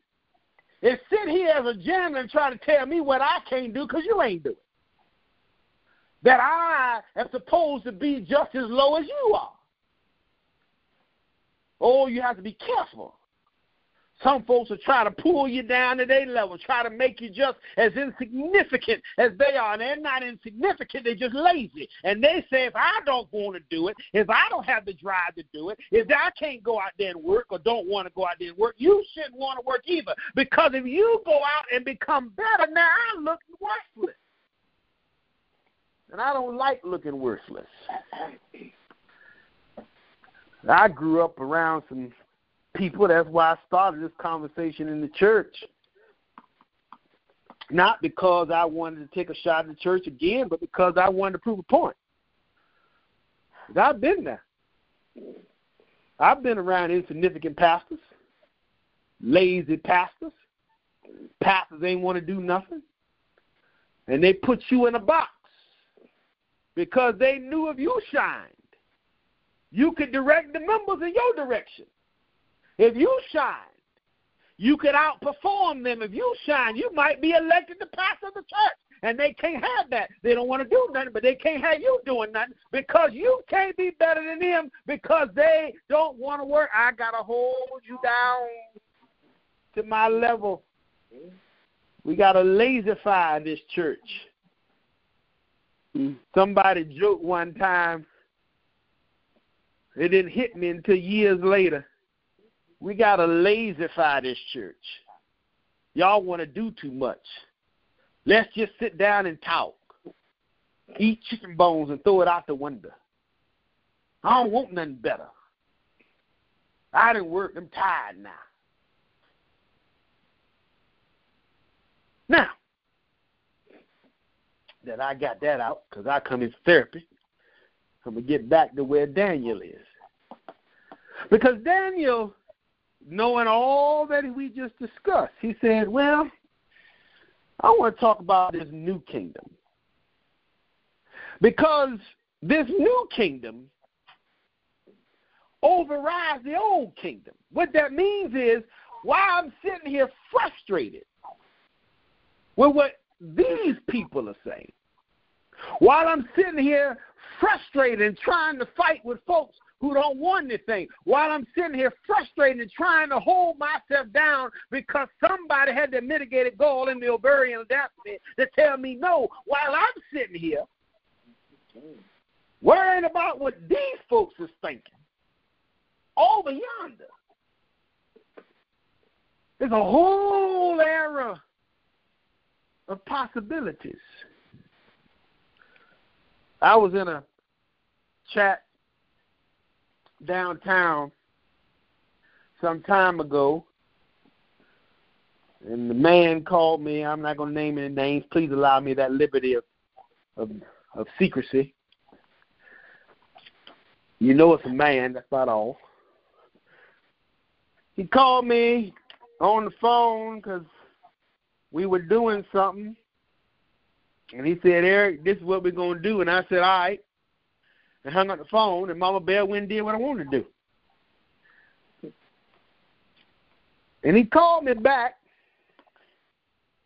is sit here as a janitor and try to tell me what I can't do because you ain't doing. That I am supposed to be just as low as you are. Oh, you have to be careful. Some folks will try to pull you down to their level, try to make you just as insignificant as they are. And they're not insignificant, they're just lazy. And they say, if I don't want to do it, if I don't have the drive to do it, if I can't go out there and work or don't want to go out there and work, you shouldn't want to work either. Because if you go out and become better, now I look worthless. And I don't like looking worthless. I grew up around some people. That's why I started this conversation in the church. Not because I wanted to take a shot at the church again, but because I wanted to prove a point. I've been there. I've been around insignificant pastors, lazy pastors, pastors ain't want to do nothing, and they put you in a box because they knew if you shined, you could direct the members in your direction. If you shine, you could outperform them. If you shine, you might be elected the pastor of the church. And they can't have that. They don't want to do nothing, but they can't have you doing nothing because you can't be better than them because they don't want to work. I got to hold you down to my level. We got to laserify this church. Hmm. Somebody joked one time, it didn't hit me until years later. We got to lazyfy this church. Y'all want to do too much. Let's just sit down and talk. Eat chicken bones and throw it out the window. I don't want nothing better. I didn't work. I'm tired now. Now, that I got that out, because I come in therapy, I'm going to get back to where Daniel is. Because Daniel knowing all that we just discussed, he said, Well, I want to talk about this new kingdom. Because this new kingdom overrides the old kingdom. What that means is, while I'm sitting here frustrated with what these people are saying. While I'm sitting here frustrated and trying to fight with folks who don't want anything, while I'm sitting here frustrated and trying to hold myself down because somebody had the mitigated gall in the ovarian audacity to tell me no, while I'm sitting here worrying about what these folks is thinking over yonder. There's a whole era of possibilities. I was in a chat downtown some time ago, and the man called me. I'm not going to name any names. Please allow me that liberty of, of, of secrecy. You know it's a man. That's about all. He called me on the phone because we were doing something. And he said, Eric, this is what we're going to do. And I said, all right. And hung up the phone, and Mama Bell went and did what I wanted to do. And he called me back.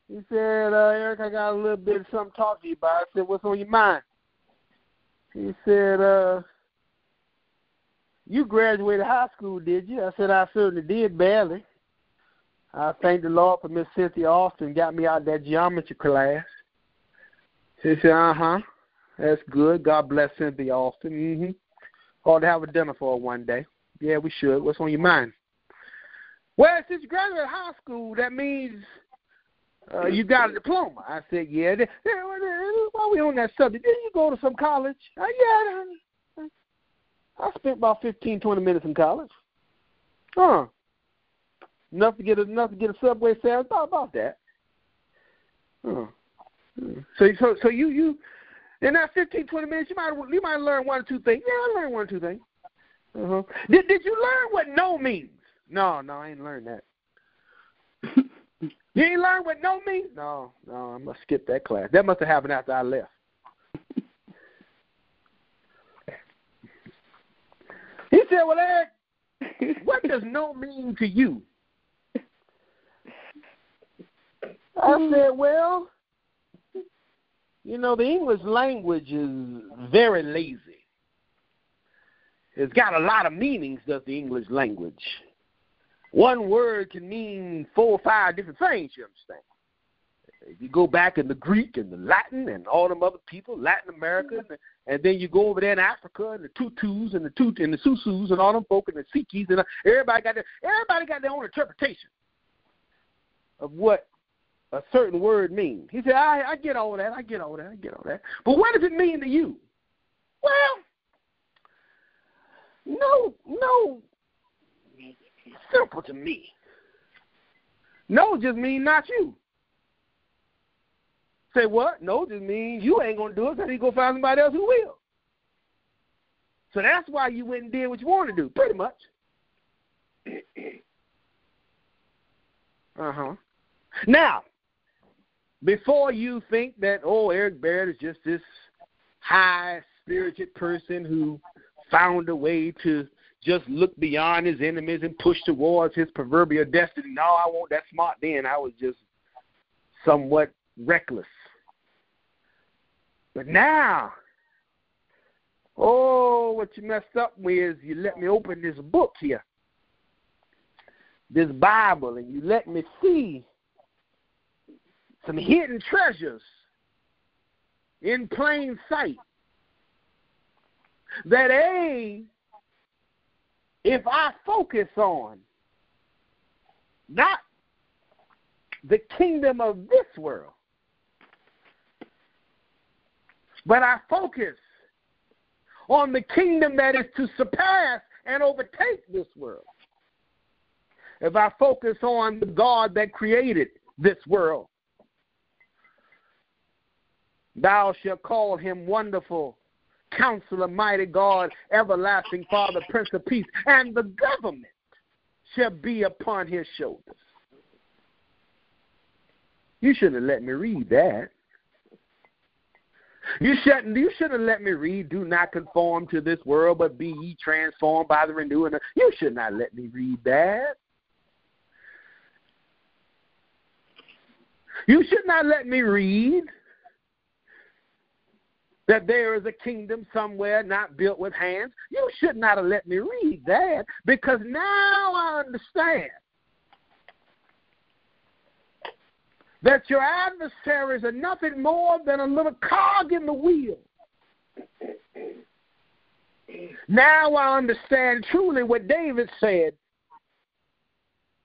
He said, uh, Eric, I got a little bit of something to talk to you about. I said, what's on your mind? He said, uh, you graduated high school, did you? I said, I certainly did, barely. I thank the Lord for Miss Cynthia Austin got me out that geometry class. She said, uh huh. That's good. God bless Cynthia Austin. Mm-hmm. Ought to have a dinner for her one day. Yeah, we should. What's on your mind? Well, since you graduated high school, that means uh, you got a diploma. I said, yeah. While we on that subject, did you go to some college? Uh, yeah. I spent about fifteen, twenty minutes in college. Huh. Enough to get a, enough to get a subway sandwich. Thought about that. Huh. So so so you you in that fifteen, twenty minutes you might you might learn one or two things. Yeah, I learned one or two things. Uh-huh. Did did you learn what no means? No, no, I ain't learned that. you ain't learned what no means? No, no, I must skip that class. That must have happened after I left. he said, Well Eric, what does no mean to you? I said, Well, you know, the English language is very lazy. It's got a lot of meanings, does the English language. One word can mean four or five different things, you understand. If you go back in the Greek and the Latin and all them other people, Latin America, mm-hmm. and then you go over there in Africa and the Tutus and the Tut and the Susus and all them folk and the Sikhis and uh, everybody got their everybody got their own interpretation of what a certain word mean. He said, I, I get all that, I get all that, I get all that. But what does it mean to you? Well, no, no, simple to me. No just mean not you. Say what? No just means you ain't gonna do it, so you go find somebody else who will. So that's why you went and did what you wanted to do, pretty much. uh huh. Now, before you think that, oh, Eric Barrett is just this high spirited person who found a way to just look beyond his enemies and push towards his proverbial destiny. No, I wasn't that smart then. I was just somewhat reckless. But now, oh, what you messed up with is you let me open this book here, this Bible, and you let me see some hidden treasures in plain sight that a if I focus on not the kingdom of this world, but I focus on the kingdom that is to surpass and overtake this world. If I focus on the God that created this world, Thou shalt call him wonderful, counselor, mighty God, everlasting Father, Prince of Peace, and the government shall be upon his shoulders. You shouldn't have let me read that. You shouldn't. You should have let me read. Do not conform to this world, but be ye transformed by the renewing. You should not let me read that. You should not let me read that there is a kingdom somewhere not built with hands. You should not have let me read that because now I understand that your adversaries are nothing more than a little cog in the wheel. Now I understand truly what David said.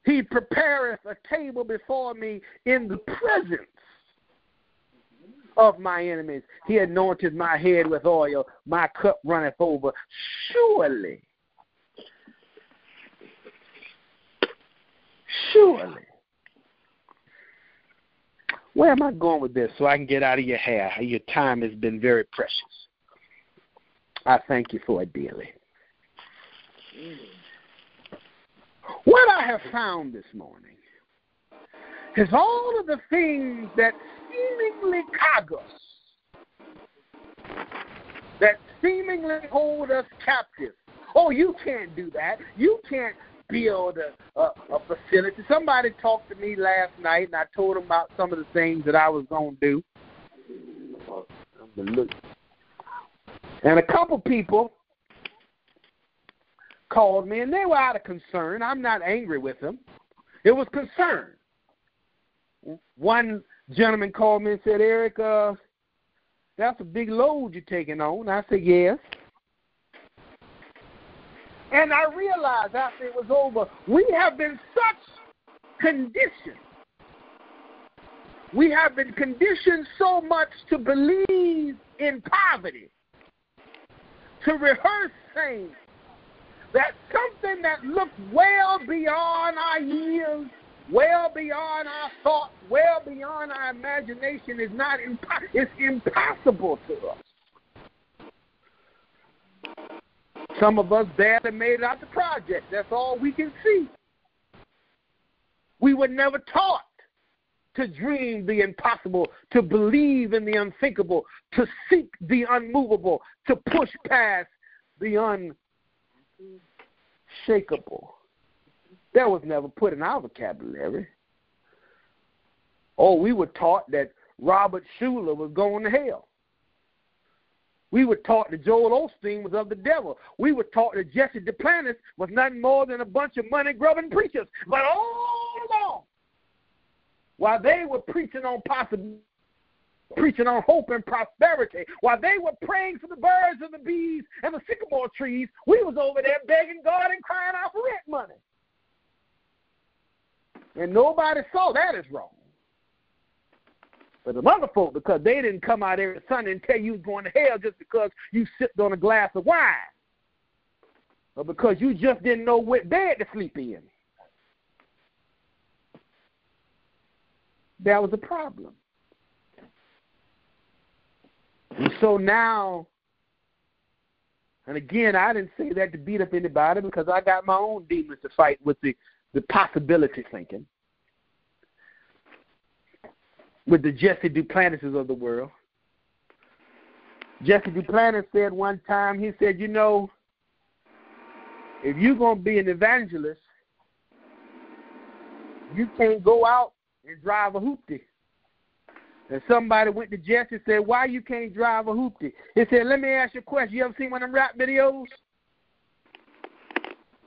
He prepareth a table before me in the presence of my enemies. He anointed my head with oil. My cup runneth over. Surely, surely. Where am I going with this so I can get out of your hair? Your time has been very precious. I thank you for it dearly. What I have found this morning is all of the things that seemingly cog that seemingly hold us captive. Oh, you can't do that. You can't build a, a, a facility. Somebody talked to me last night, and I told them about some of the things that I was going to do. And a couple people called me, and they were out of concern. I'm not angry with them. It was concern. One gentleman called me and said, Eric, uh, that's a big load you're taking on. I said, yes. And I realized after it was over, we have been such conditioned. We have been conditioned so much to believe in poverty, to rehearse things, that something that looks well beyond our years, well beyond our thoughts, well beyond our imagination is not impo- it's impossible to us. Some of us barely made it out the project. That's all we can see. We were never taught to dream the impossible, to believe in the unthinkable, to seek the unmovable, to push past the unshakable. That was never put in our vocabulary. Oh, we were taught that Robert Schuller was going to hell. We were taught that Joel Osteen was of the devil. We were taught that Jesse Duplantis was nothing more than a bunch of money grubbing preachers. But all along, while they were preaching on possibility, preaching on hope and prosperity, while they were praying for the birds and the bees and the sycamore trees, we was over there begging God and crying out for rent money. And nobody saw that as wrong. But the other folk, because they didn't come out every Sunday and tell you was going to hell just because you sipped on a glass of wine. Or because you just didn't know what bed to sleep in. That was a problem. And so now, and again, I didn't say that to beat up anybody because I got my own demons to fight with the, the possibility thinking with the Jesse Duplantises of the world. Jesse Duplantis said one time, he said, you know, if you're going to be an evangelist, you can't go out and drive a hoopty. And somebody went to Jesse and said, why you can't drive a hoopty? He said, let me ask you a question. You ever seen one of them rap videos?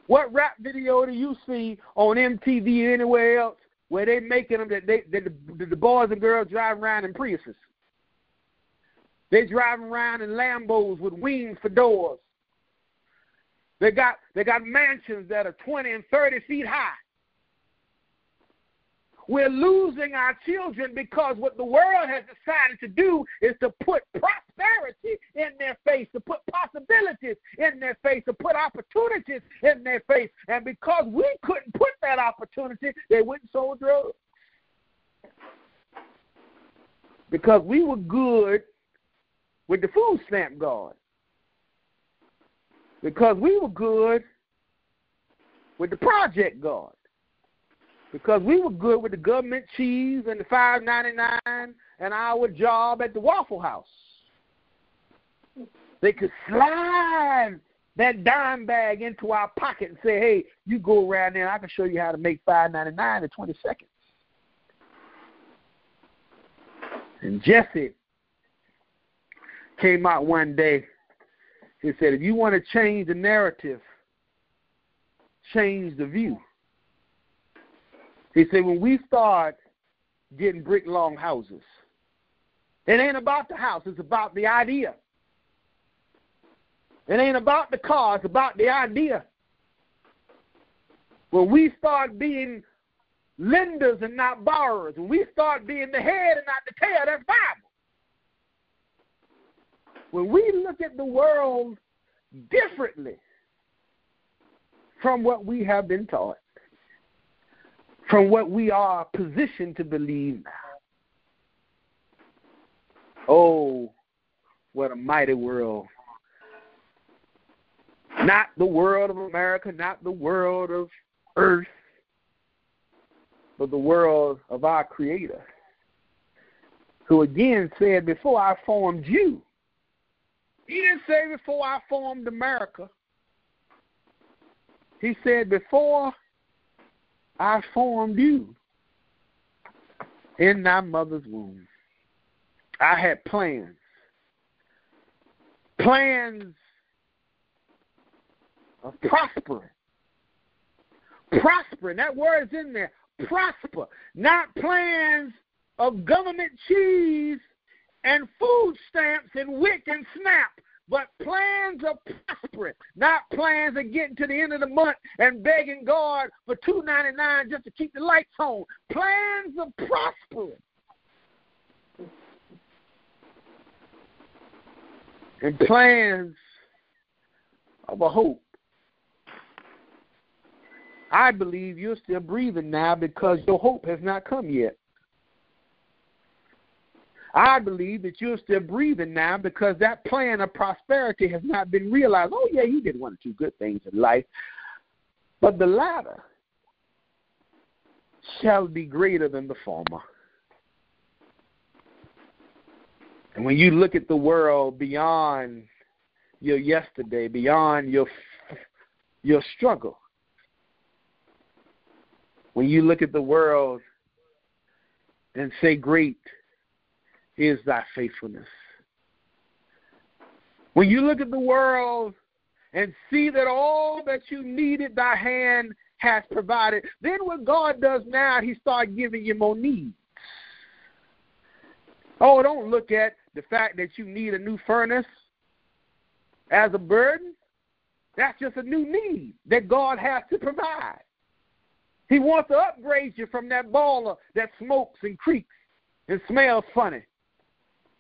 What rap video do you see on MTV or anywhere else where they making them that they that the, the boys and girls drive around in Priuses. They driving around in Lambos with wings for doors. They got they got mansions that are twenty and thirty feet high. We're losing our children because what the world has decided to do is to put prosperity in their face, to put possibilities in their face, to put opportunities in their face. And because we couldn't put that opportunity, they and sold drugs. Because we were good with the food stamp guard. Because we were good with the project guard because we were good with the government cheese and the five ninety nine and our job at the Waffle House. They could slide that dime bag into our pocket and say, "Hey, you go around there. I can show you how to make five ninety nine in twenty seconds." And Jesse came out one day. He said, if you want to change the narrative, change the view. He said, when we start getting brick long houses, it ain't about the house, it's about the idea. It ain't about the car, it's about the idea. When we start being lenders and not borrowers, when we start being the head and not the tail, that's Bible. When we look at the world differently from what we have been taught, from what we are positioned to believe now. Oh, what a mighty world. Not the world of America, not the world of earth, but the world of our Creator, who again said, Before I formed you, he didn't say before I formed America. He said, Before I formed you in thy mother's womb, I had plans. Plans of prospering. Prospering. That word is in there. Prosper. Not plans of government cheese and food stamps and WIC and SNAP, but plans of prospering, not plans of getting to the end of the month and begging God for two ninety nine just to keep the lights on. Plans of prospering. And plans of a hope. I believe you're still breathing now because your hope has not come yet. I believe that you're still breathing now because that plan of prosperity has not been realized. Oh, yeah, you did one or two good things in life, but the latter shall be greater than the former. And when you look at the world beyond your yesterday, beyond your your struggle, when you look at the world and say, Great is thy faithfulness. When you look at the world and see that all that you needed, thy hand has provided, then what God does now, He starts giving you more needs. Oh, don't look at the fact that you need a new furnace as a burden. That's just a new need that God has to provide. He wants to upgrade you from that baller that smokes and creaks and smells funny.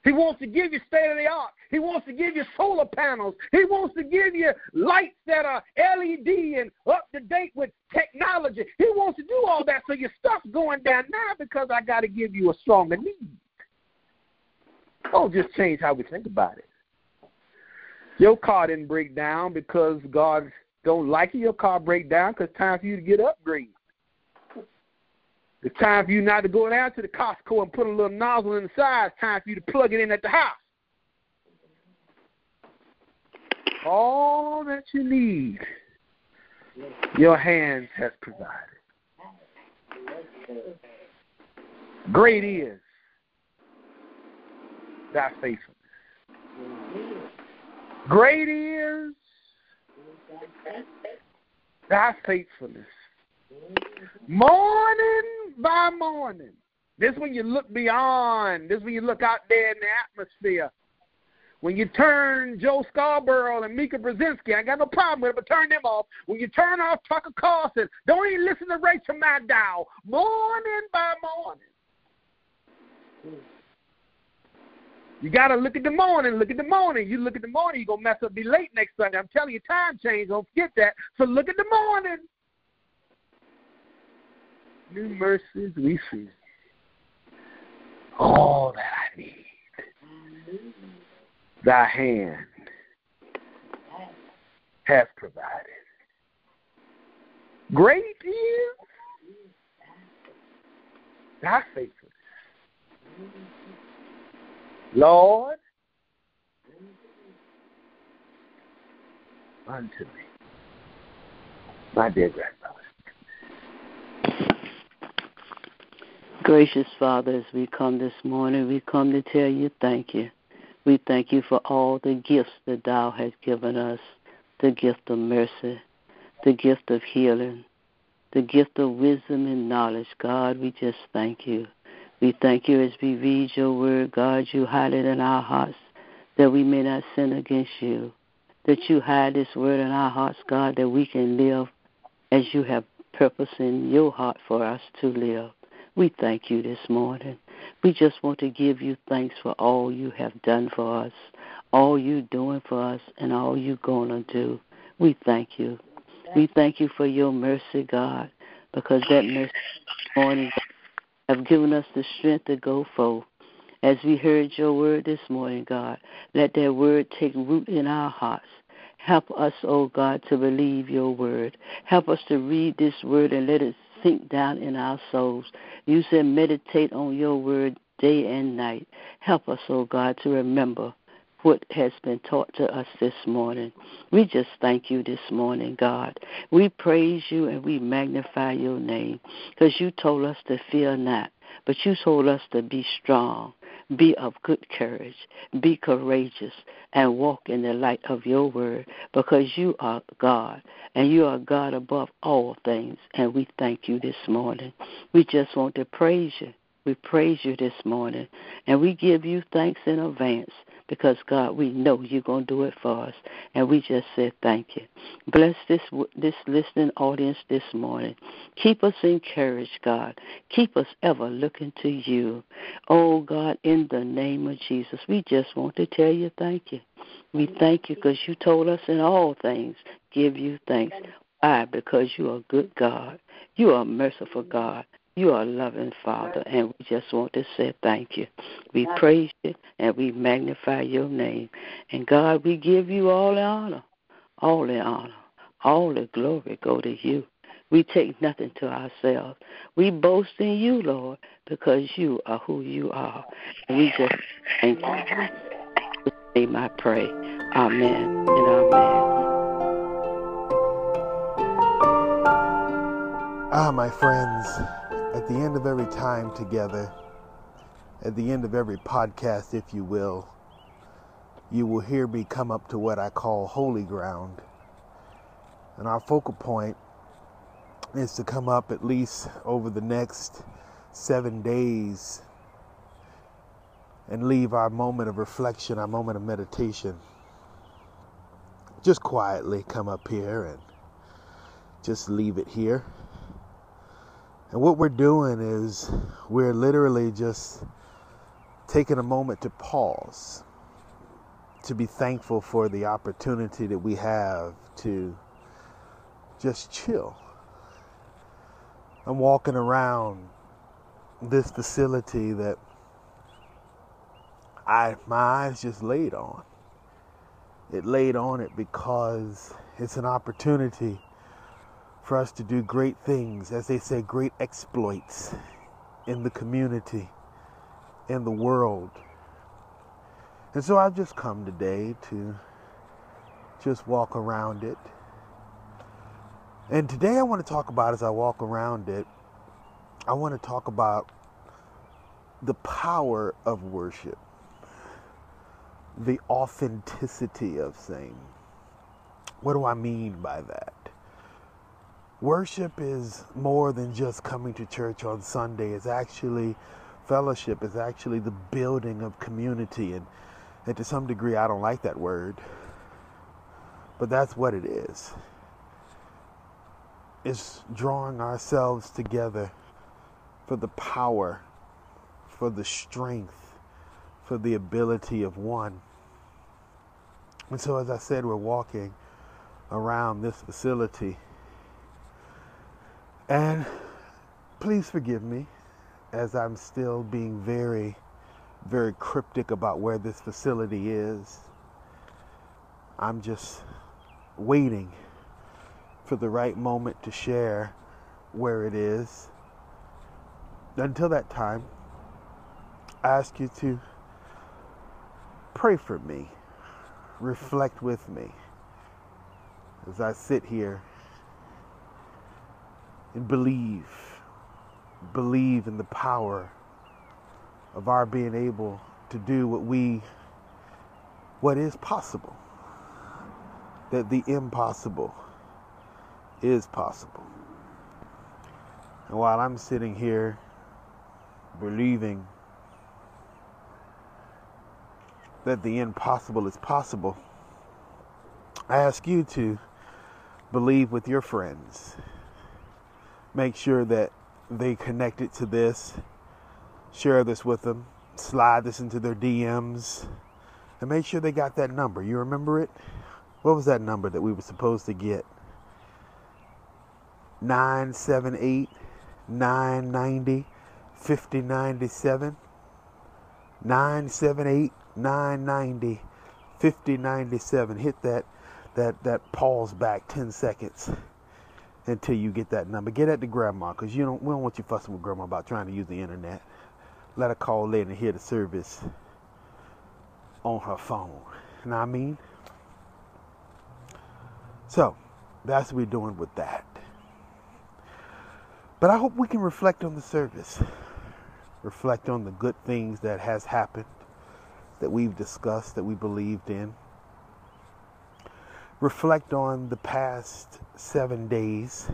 He wants to give you state of the art. He wants to give you solar panels. He wants to give you lights that are LED and up to date with technology. He wants to do all that so your stuff's going down now because I got to give you a stronger need. Don't just change how we think about it. Your car didn't break down because God don't like it. Your car break down because time for you to get upgraded. It's time for you not to go down to the Costco and put a little nozzle in the side. It's time for you to plug it in at the house. All that you need, your hands has provided. Great is thy faithfulness. Great is thy faithfulness. Morning by morning. This when you look beyond. This when you look out there in the atmosphere. When you turn Joe Scarborough and Mika Brzezinski, I got no problem with it, but turn them off. When you turn off Tucker Carlson, don't even listen to Rachel Maddow. Morning by morning. You got to look at the morning. Look at the morning. You look at the morning, you're going to mess up, be late next Sunday. I'm telling you, time change. Don't forget that. So look at the morning new mercies we see. All that I need, thy hand has provided. Great is thy faithfulness. Lord, unto me, my dear grandmother. Gracious Father, as we come this morning, we come to tell you thank you. We thank you for all the gifts that thou hast given us the gift of mercy, the gift of healing, the gift of wisdom and knowledge. God, we just thank you. We thank you as we read your word, God, you hide it in our hearts that we may not sin against you. That you hide this word in our hearts, God, that we can live as you have purpose in your heart for us to live. We thank you this morning. We just want to give you thanks for all you have done for us, all you're doing for us, and all you're going to do. We thank you. We thank you for your mercy, God, because that mercy morning have given us the strength to go forth. As we heard your word this morning, God, let that word take root in our hearts. Help us, oh God, to believe your word. Help us to read this word and let it sink down in our souls. You said meditate on your word day and night. Help us, oh God, to remember what has been taught to us this morning. We just thank you this morning, God. We praise you and we magnify your name because you told us to fear not, but you told us to be strong. Be of good courage, be courageous, and walk in the light of your word because you are God and you are God above all things. And we thank you this morning. We just want to praise you. We praise you this morning and we give you thanks in advance because God, we know you're going to do it for us, and we just said thank you. Bless this this listening audience this morning. Keep us encouraged, God. Keep us ever looking to you, oh God. In the name of Jesus, we just want to tell you thank you. We thank you because you told us in all things give you thanks. Why? Because you are a good God. You are merciful God. You are a loving Father, and we just want to say thank you. We praise you and we magnify your name. And God, we give you all the honor, all the honor, all the glory go to you. We take nothing to ourselves. We boast in you, Lord, because you are who you are. And we just thank you. Name I pray. Amen and amen. Ah, my friends at the end of every time together, at the end of every podcast, if you will, you will hear me come up to what I call holy ground. And our focal point is to come up at least over the next seven days and leave our moment of reflection, our moment of meditation. Just quietly come up here and just leave it here. And what we're doing is we're literally just taking a moment to pause, to be thankful for the opportunity that we have to just chill. I'm walking around this facility that I my eyes just laid on. It laid on it because it's an opportunity for us to do great things, as they say, great exploits in the community, in the world. And so I've just come today to just walk around it. And today I want to talk about, as I walk around it, I want to talk about the power of worship, the authenticity of things. What do I mean by that? Worship is more than just coming to church on Sunday. It's actually fellowship. It's actually the building of community. And, and to some degree, I don't like that word. But that's what it is. It's drawing ourselves together for the power, for the strength, for the ability of one. And so, as I said, we're walking around this facility and please forgive me as I'm still being very, very cryptic about where this facility is. I'm just waiting for the right moment to share where it is. Until that time, I ask you to pray for me, reflect with me as I sit here and believe believe in the power of our being able to do what we what is possible that the impossible is possible. And while i'm sitting here believing that the impossible is possible i ask you to believe with your friends make sure that they connect it to this share this with them, slide this into their DMs, and make sure they got that number. You remember it? What was that number that we were supposed to get? 978 990 5097. 978 990 5097. Hit that that that pause back 10 seconds until you get that number. Get at the grandma because you don't we don't want you fussing with grandma about trying to use the internet let her call in and hear the service on her phone. You know what I mean? So, that's what we're doing with that. But I hope we can reflect on the service. Reflect on the good things that has happened, that we've discussed, that we believed in. Reflect on the past seven days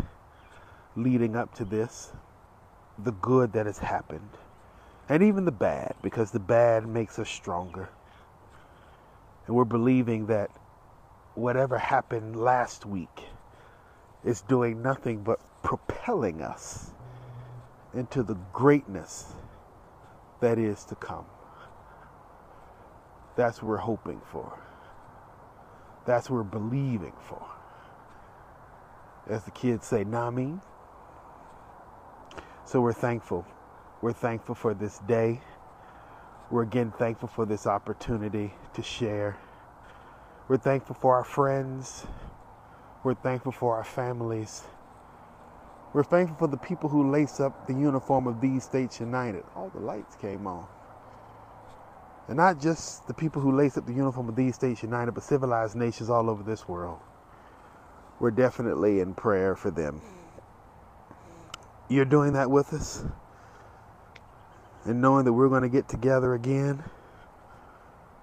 leading up to this, the good that has happened and even the bad, because the bad makes us stronger. And we're believing that whatever happened last week is doing nothing but propelling us into the greatness that is to come. That's what we're hoping for. That's what we're believing for. As the kids say, Nami. So we're thankful we're thankful for this day. We're again thankful for this opportunity to share. We're thankful for our friends. We're thankful for our families. We're thankful for the people who lace up the uniform of these states united. All the lights came on. And not just the people who lace up the uniform of these states united, but civilized nations all over this world. We're definitely in prayer for them. You're doing that with us? and knowing that we're going to get together again.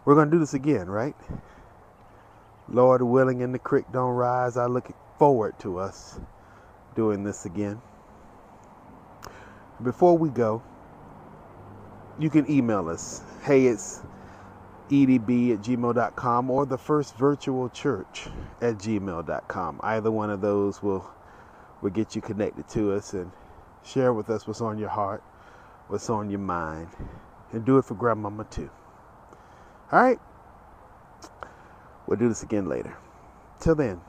We're going to do this again, right? Lord willing, and the creek don't rise. I look forward to us doing this again. Before we go, you can email us. Hey, it's edb at gmail.com or the first virtual church at gmail.com. Either one of those will will get you connected to us and share with us what's on your heart what's on your mind. And do it for grandmama too. All right? We'll do this again later. Till then.